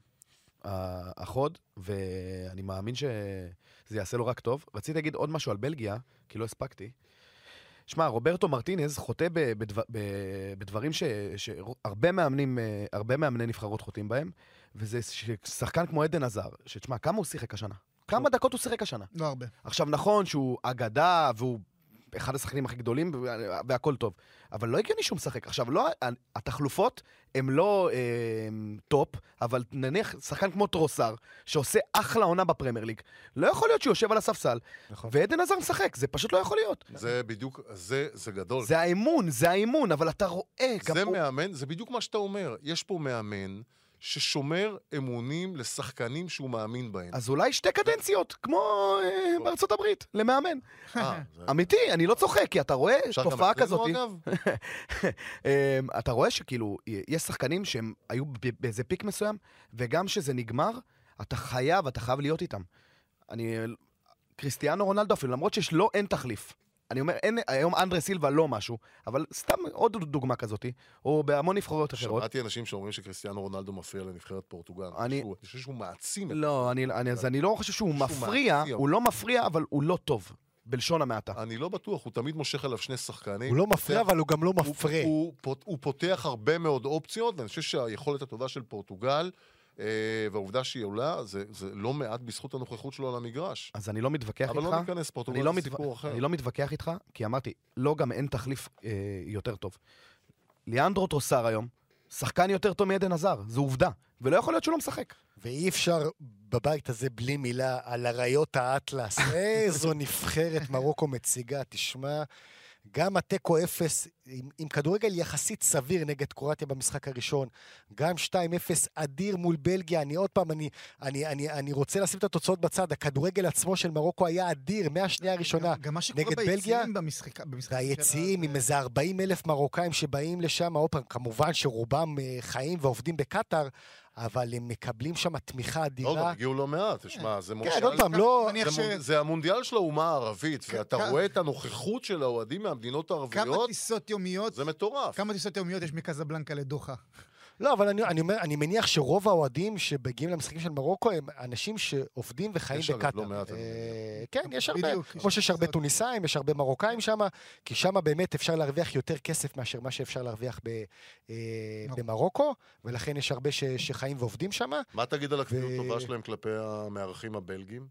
החוד, ואני מאמין שזה יעשה לו רק טוב. רציתי להגיד עוד משהו על בלגיה, כי לא הספקתי. שמע, רוברטו מרטינז חוטא בדבר, בדברים ש- שהרבה מאמנים, אה, הרבה מאמני נבחרות חוטאים בהם, וזה שחקן כמו עדן הזאר, שתשמע, כמה הוא שיחק השנה? כמה דקות הוא שיחק השנה? לא הרבה. עכשיו, נכון שהוא אגדה, והוא אחד השחקנים הכי גדולים, וה- והכל טוב, אבל לא הגיוני שהוא משחק. עכשיו, לא, התחלופות הן לא אה, top, אבל נניח שחקן כמו טרוסאר, שעושה אחלה עונה בפרמייר ליג, לא יכול להיות שהוא יושב על הספסל, נכון. ועדן עזר משחק, זה פשוט לא יכול להיות. זה בדיוק, זה, זה גדול. זה האמון, זה האמון, אבל אתה רואה, זה הוא... מאמן, זה בדיוק מה שאתה אומר. יש פה מאמן ששומר אמונים לשחקנים שהוא מאמין בהם. אז אולי שתי קדנציות, כמו אה, בארצות הברית, למאמן. אה, זה- אמיתי, אני לא צוחק, כי אתה רואה אפשר גם תופעה אצלנו, כזאת. אגב? אמ, אתה רואה שכאילו, יש שחקנים שהם היו ב- באיזה פיק מסוים, וגם כשזה נגמר, אתה חייב, אתה חייב להיות איתם. אני... קריסטיאנו רונלדו אפילו, למרות שיש לו אין תחליף. אני אומר, אין, היום אנדרה סילבה לא משהו, אבל סתם עוד דוגמה כזאת, או בהמון נבחרות אחרות. שמעתי אנשים שאומרים שקריסטיאנו רונלדו מפריע לנבחרת פורטוגל. אני- חושב שהוא מעצים את לא, אני, אני, אז אני לא חושב שהוא מפריע. הוא לא מפריע, אבל הוא לא טוב, בלשון המעטה. אני לא בטוח, הוא תמיד מושך אליו שני שחקנים. הוא לא מפריע, פותח- אבל הוא גם לא הוא- מפרה. הוא, פות- הוא פותח הרבה מאוד אופציות, ואני חושב שהיכולת הטובה של פורטוגל, והעובדה שהיא עולה, זה, זה לא מעט בזכות הנוכחות שלו על המגרש. אז אני לא מתווכח אבל איתך. לא ניכנס, פורטוגל אני לא, זה מתו... סיפור אחר. אני לא מתווכח איתך, כי אמרתי, לא גם אין תחליף אה, יותר טוב. ליאנדרו טרוסר היום, שחקן יותר טוב מעדן עזר, זו עובדה. ולא יכול להיות שהוא לא משחק. ואי אפשר בבית הזה בלי מילה על אריות האטלס. איזו נבחרת מרוקו מציגה, תשמע. גם התיקו אפס, עם, עם כדורגל יחסית סביר נגד קרואטיה במשחק הראשון, גם 2-0 אדיר מול בלגיה, אני עוד פעם, אני, אני, אני, אני רוצה לשים את התוצאות בצד, הכדורגל עצמו של מרוקו היה אדיר מהשנייה הראשונה. גם מה שקורה נגד בלגיה, ביציעים במשחק... במשחק והיציעים עם איזה 40 אלף מרוקאים שבאים לשם, עוד פעם, כמובן שרובם אה, חיים ועובדים בקטאר, אבל הם מקבלים שם תמיכה לא, גם אדירה. הגיעו לא מעט, תשמע, זה כן, מונדיאל... עוד פעם, לא... זה המונדיאל של האומה הערבית, כ- ואתה כ- רואה את הנוכחות של האוהדים מהמדינות כמה הערביות, טיסות יומיות, זה מטורף. כמה טיסות יומיות יש מקזבלנקה לדוחה? לא, אבל אני, אני, אומר, אני מניח שרוב האוהדים שמגיעים למשחקים של מרוקו הם אנשים שעובדים וחיים יש, אגב, בקטאר. לא מעט, אה, כן, יש הרבה. בדיוק. כמו שיש הרבה טוניסאים, יש הרבה מרוקאים שם, כי שם באמת אפשר להרוויח יותר כסף מאשר מה שאפשר להרוויח ב, אה, מרוקו. במרוקו, ולכן יש הרבה ש, שחיים ועובדים שם. מה תגיד על הכפיות ו- טובה שלהם כלפי המארחים הבלגים?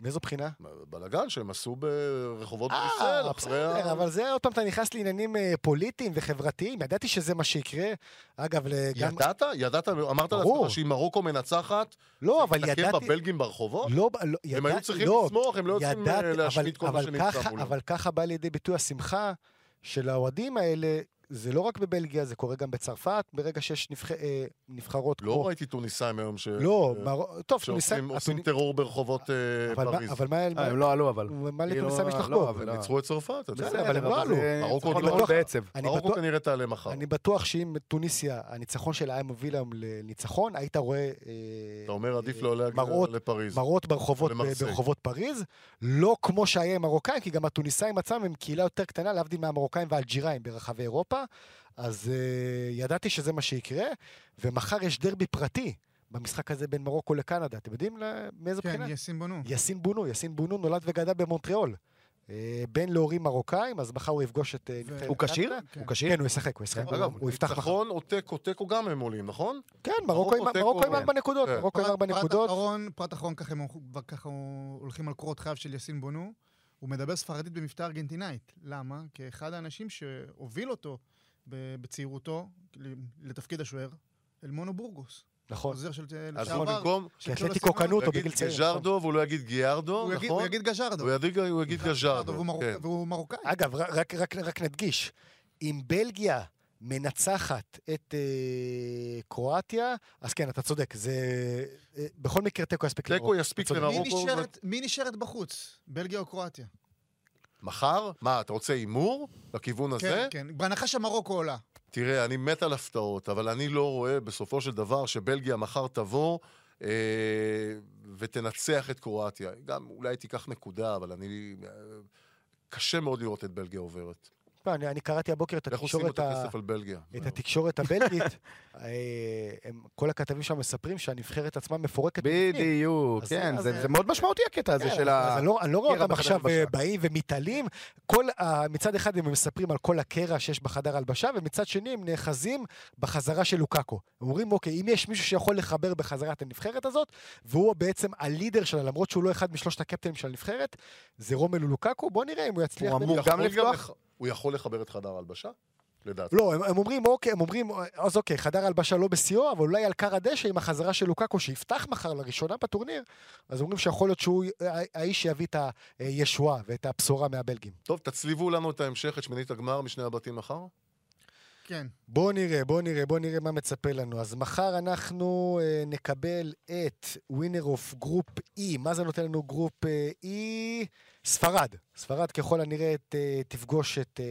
מאיזו בחינה? בלאגן שהם עשו ברחובות אה, אחרי בסדר. אבל זה עוד פעם, אתה נכנס לעניינים אה, פוליטיים וחברתיים, ידעתי שזה מה שיקרה. אגב, גם... ידעת? ידעת? אמרת. לעצמך שאם מרוקו מנצחת, לא, אבל ידעתי... בבלגים ברחובות? לא, לא, הם היו צריכים לא, לשמוח, הם לא ידעתי, אה, להשמיט כל אבל, מה שנמצא מולם. אבל ככה בא לידי ביטוי השמחה של האוהדים האלה. זה לא רק בבלגיה, זה קורה גם בצרפת, ברגע שיש נבח... אה, נבחרות לא כמו... ראיתי טוניסאים היום ש... לא, אה, מר... טוב, שעושים טוניסאים... עושים הטוני- טרור ברחובות אה, אבל מה- פריז. אבל מה... אה, מה- הם לא עלו, אבל. מה כאילו, לטוניסאים יש לא, לחגוג? אבל הם לא. ניצחו את צרפת, אתה יודע. בסדר, אבל הם לא עלו. מרוקו לא- מרוקו כנראה תעלה מחר. אני בטוח שאם טוניסיה, הניצחון שלה היה מוביל היום לניצחון, היית רואה... אה, אתה אומר עדיף אה, לא להגיע לפריז. מראות. ברחובות פריז, לא כמו שהיה עם מרוקאים, כי גם הטוניסאים עצמם הם קהילה יותר קטנה, להבדיל מהמרוקאים והאלג'יראים ברחבי אירופה, אז uh, ידעתי שזה מה שיקרה, ומחר יש דרבי פרטי במשחק הזה בין מרוקו לקנדה. אתם יודעים מאיזו כן, בחינה? יסין בונו. יאסין בונו, יאסין בונו נולד וגדל במונטריאול. אה, בן להורים מרוקאים, אז מחר הוא יפגוש את אה, נבחרת הוא כשיר? קנדה. הוא כשיר? כן, הוא ישחק, הוא ישחק. אגב, הוא יפתח מחר. ניצחון או תיקו, תיקו גם הם עולים, נכון? כן, מרוקו עם- מרוקו עם כן. ארבע נקודות, כן. מרוקו עם ארבע נקודות. פרט אחרון, ככה הם הולכים על קורות חייו של יסין בונו. הוא מדבר ספרדית במבטא ארגנטינאית. למה? כי אחד האנשים שהוביל אותו בצעירותו לתפקיד השוער, אלמונו בורגוס. נכון. עוזר של אז לשעבר. הוא במקום, כי אתלטיקו. קנו אותו הוא יגיד בגיל צעיר. גז'רדו והוא לא יגיד גיארדו, הוא יגיד- נכון? הוא יגיד גז'רדו. הוא יגיד- הוא יגיד גז'רדו. והוא כן. והוא מרוקאי. אגב, רק נדגיש, אם בלגיה מנצחת את אה, קרואטיה, אז כן, אתה צודק, זה... אה, בכל מקרה תיקו יספיק תיקו יספיק. נשארת- מי נשארת בחוץ? בלגיה או קרואטיה? מחר? מה, אתה רוצה הימור לכיוון הזה? כן, כן. בהנחה שמרוקו עולה. תראה, אני מת על הפתעות, אבל אני לא רואה בסופו של דבר שבלגיה מחר תבוא אה, ותנצח את קרואטיה. גם אולי תיקח נקודה, אבל אני... אה, קשה מאוד לראות את בלגיה עוברת. לא, אני, אני קראתי הבוקר את התקשורת, ה... את התקשורת הבלגית, אה, הם, כל הכתבים שם מספרים שהנבחרת עצמה מפורקת. בדיוק, אז- כן, אז- זה זה מאוד משמעותי הקטע הזה כן, של אז ה... אני לא, אני לא רואה אותם עכשיו. אה, באים ומתעלים. כל, מצד אחד הם מספרים על כל הקרע שיש בחדר הלבשה, ומצד שני הם נאחזים בחזרה של לוקאקו. הם אומרים, אוקיי, אם יש מישהו שיכול לחבר בחזרה את הנבחרת הזאת, והוא בעצם הלידר שלה, למרות שהוא לא אחד משלושת הקפטנים של הנבחרת, זה רומלו לוקאקו, בוא נראה אם הוא יצליח. הוא. אמור גם לפתוח? הוא יכול לחבר את חדר ההלבשה? לדעתי. לא, הם, הם אומרים, אוקיי, הם אומרים, אז אוקיי, חדר הלבשה לא בשיאו, אבל אולי על קר הדשא עם החזרה של לוקאקו, שיפתח מחר לראשונה בטורניר, אז אומרים שיכול להיות שהוא האיש שיביא את הישועה ואת הבשורה מהבלגים. טוב, תצליבו לנו את ההמשך, את שמינית הגמר משני הבתים מחר. כן. בואו נראה, בואו נראה, בואו נראה מה מצפה לנו. אז מחר אנחנו אה, נקבל את winner of group E. מה זה נותן לנו group אה, E? ספרד. ספרד ככל הנראה ת, תפגוש את, אה,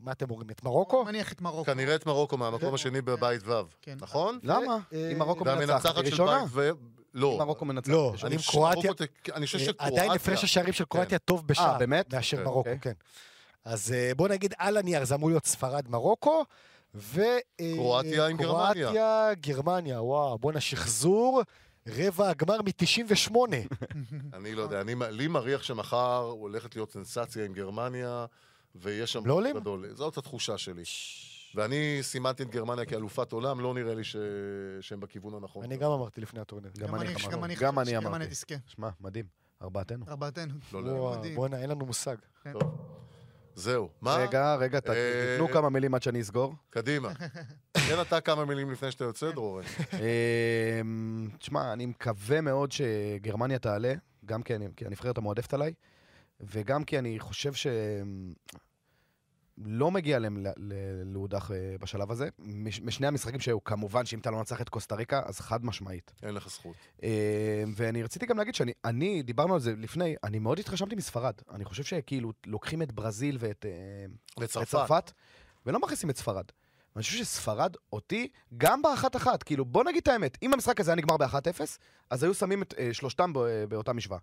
מה אתם אומרים? את מרוקו? מניח את מרוקו. כנראה את מרוקו מהמקום השני בבית ו', כן. נכון? למה? אה, אם מרוקו מנצחת, והמנצחת של ראשונה. בית ו... לא. מרוקו מנצחת. לא, ראשונה. אני עם חושב קרואטיה- שמרוקו ת- אני חושב אה, שקרואטיה... עדיין הפרש השערים של קרואטיה טוב בשער. אה, באמת? מאשר כן. מרוקו, אוקיי. כן. אז אה, בוא נגיד על הנייר, זה אמור להיות ספרד-מרוקו, ו... אה, קרואטיה עם גרמניה. קרואטיה, גרמניה, וואו, בואנה, שחזור, רבע הגמר מ-98. אני לא יודע, אני, לי מריח שמחר הולכת להיות סנסציה עם גרמניה, ויש שם... לא עולים? זאת התחושה שלי. ואני סימנתי את גרמניה כאלופת עולם, לא נראה לי ש... שהם בכיוון הנכון. אני גם אמרתי לפני הטורניר. גם אני אמרתי. גם אני אמרתי. שמע, מדהים. ארבעתנו. ארבעתנו. לא, לא. מדהים. בואנה, אין לנו מושג. זהו. מה? רגע, רגע, אה, תנו כמה מילים עד שאני אסגור. קדימה. תן אתה כמה מילים לפני שאתה יוצא, דרורן. אמ, תשמע, אני מקווה מאוד שגרמניה תעלה, גם כי אני- כי הנבחרת המועדפת עליי, וגם כי אני חושב ש... לא מגיע להם להודח אה, בשלב הזה. מש- משני המשחקים שהיו, כמובן שאם אתה לא נצח את קוסטה ריקה, אז חד משמעית. אין לך זכות. אה, ואני רציתי גם להגיד שאני, אני, דיברנו על זה לפני, אני מאוד התרשמתי מספרד. אני חושב שכאילו לוקחים את ברזיל ואת אה. צרפת, ולא מכניסים את ספרד. ואני חושב שספרד, אותי, גם באחת-אחת, כאילו, בוא נגיד את האמת, אם המשחק הזה היה נגמר ב-1-0, אז היו שמים את אה, שלושתם בא, באותה משוואה.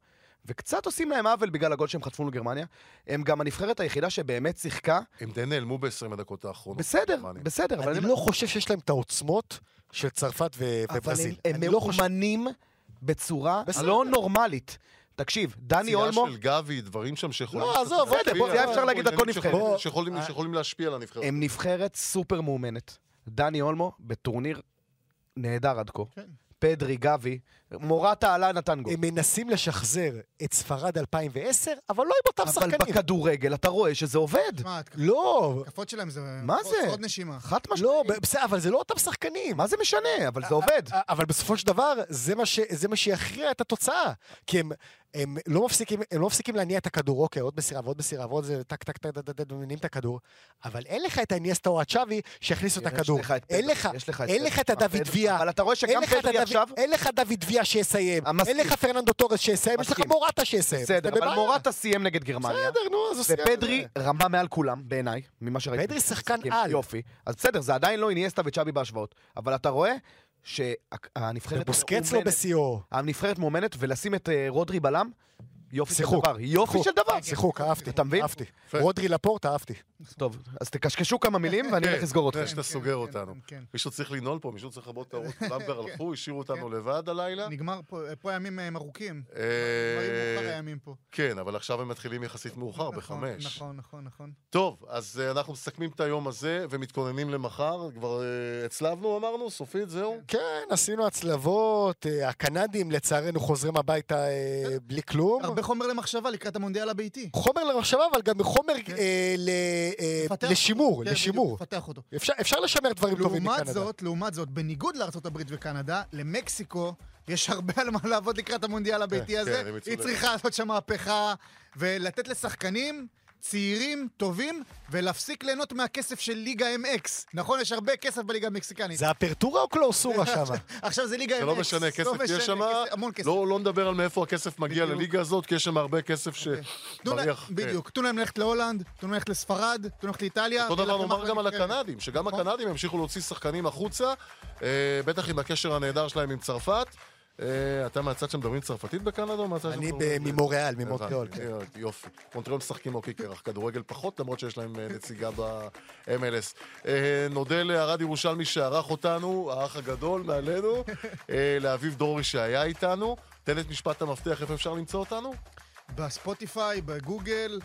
וקצת עושים להם עוול בגלל הגול שהם חטפו לגרמניה. הם גם הנבחרת היחידה שבאמת שיחקה. הם די נעלמו ב-20 הדקות האחרונות. בסדר, גרמניה. בסדר, אני אני- לא חושב שיש להם את העוצמות של צרפת ו- אבל וברזיל. הם, הם לא חושב... מאומנים בצורה בסדר. לא נורמלית. תקשיב, דני פציעה אולמו, של גבי, דברים שם שיכולים... לא, עזוב, בסדר, זה היה אפשר להגיד על כל עניינים נבחרת. שיכולים- בוא. שיכולים- להשפיע על הנבחרת. הם נבחרת סופר מאומנת. דני אולמו בטורניר נהדר עד כה. כן. פדרי, גבי, מורטה עלה נתן גול. הם מנסים לשחזר את ספרד 2010, אבל לא עם אותם אבל שחקנים. בכדורגל אתה רואה שזה עובד. לא, התקפות שלהם זה... מה זה? עוד נשימה. חד לא, משמעית. בסדר, אבל זה לא אותם שחקנים. מה זה משנה? אבל זה עובד. אבל בסופו של דבר, זה מה, ש, זה מה שיכריע את התוצאה. כי הם, לא מפסיקים, הם לא מפסיקים להניע את הכדור, אוקיי, עוד מסירה ועוד מסירה ועוד זה, טק, טק, טק, טק, טק, ומניעים את הכדור, אבל אין לך את האינייסטה או הצ'אבי שיכניסו את הכדור. אין לך, אין. לך את הדוד ויה. אבל אתה רואה שגם פדרי עכשיו... אין לך דוד ויה שיסיים. אין לך פרננדו טורס שיסיים, יש לך. מורטה שיסיים. בסדר, אבל. מורטה סיים נגד גרמניה. בסדר, נו, אז הוא סיים. ופדרי רמה מעל כולם, בעיניי, ממה שראיתי. פדרי שחקן. על. יופי. אז בסדר, זה עדיין לא אינייסטה וצ'אבי בהשוואות. אבל אתה רואה שהנבחרת בוסקץ לא בשיאו. הנבחרת מאומנת, ולשים את אה, רודרי בלם, יופי של שיחוק. דבר. יופי שיחוק. של דבר. שיחוק, אהבתי. אתה מבין? אהבתי. יפה. רודרי לפורט, אהבתי. טוב, אז תקשקשו כמה מילים ואני הולך לסגור אתכם. לפני שאתה כן, סוגר כן, אותנו. כן, כן. מישהו צריך לנעול פה, מישהו צריך לכבות את הראש. כולם כבר הלכו, השאירו אותנו לבד הלילה. נגמר פה, פה ימים אה, ארוכים. אה, הימים. כן, אבל עכשיו הם מתחילים יחסית מאוחר, נכון, בחמש. נכון, נכון, נכון. טוב, אז אה, אנחנו מסכמים את היום הזה ומתכוננים למחר. כבר אה, הצלבנו, אמרנו? סופית, זהו? כן, עשינו הצלבות, אה, הקנדים לצערנו חוזרים הביתה אה, בלי כלום. הרבה חומר למחשבה לקראת המונדיאל הביתי. חומר למחשבה, אבל גם חומר כן. אה, ל- אה, לשימור. כן, לשימור. לפתח אותו. אפשר לשמר דברים טובים לעומת מקנדה. זאת, לעומת זאת, בניגוד לארה"ב וקנדה, למקסיקו יש הרבה על מה לעבוד לקראת המונדיאל הביתי כן, הזה. הם יצאו היא צריכה לעשות שם מהפכה ולתת לשחקנים צעירים, טובים, ולהפסיק ליהנות מהכסף של ליגה MX. נכון, יש הרבה כסף בליגה המקסיקנית. זה אפרטורה או קלאוסורה שם? עכשיו זה ליגה MX. זה לא משנה, כסף יש משנה, שם. המון כסף. לא לא נדבר על מאיפה הכסף מגיע. לליגה הזאת, כי יש שם הרבה כסף תנו להם- שמריח. כן. בדיוק. תנו להם ללכת להולנד, תנו להם ללכת לספרד, תנו להם ללכת לאיטליה. אותו דבר נאמר גם על. הקנדים, שגם נכון. הקנדים ימשיכו להוציא שחקנים החוצה, אה, בטח עם הקשר הנהדר שלהם עם צרפת. אה, אתה מהצד שמדברים צרפתית בקנדה או מהצד אני שמדברים- ב- ממוריאל, ממונטריאול. כן. אה, יופי. מונטריאול משחקים אוקי קרח, כדורגל פחות, למרות שיש להם אה, נציגה ב-MLS. נודה לערד ירושלמי שערך אותנו, האח הגדול מעלינו, לאביב דרורי שהיה איתנו. תן את משפט המפתח, איפה אפשר למצוא אותנו? בספוטיפיי, בגוגל,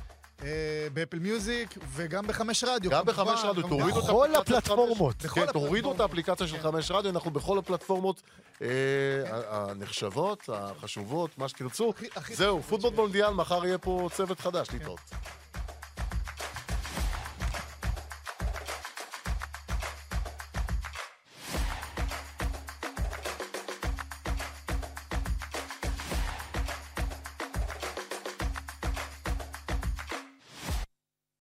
באפל מיוזיק, וגם בחמש רדיו. גם בחמש רדיו. תורידו את בכל האפליקציה של הפלטפורמות. חמש- בכל כן, תורידו את הפלטפורמות. האפליקציה של כן. חמש רדיו, אנחנו בכל הפלטפורמות אה, הנחשבות, החשובות, מה שתרצו. זהו, פוטבול. מונדיאל, מחר יהיה פה צוות חדש, להתראות.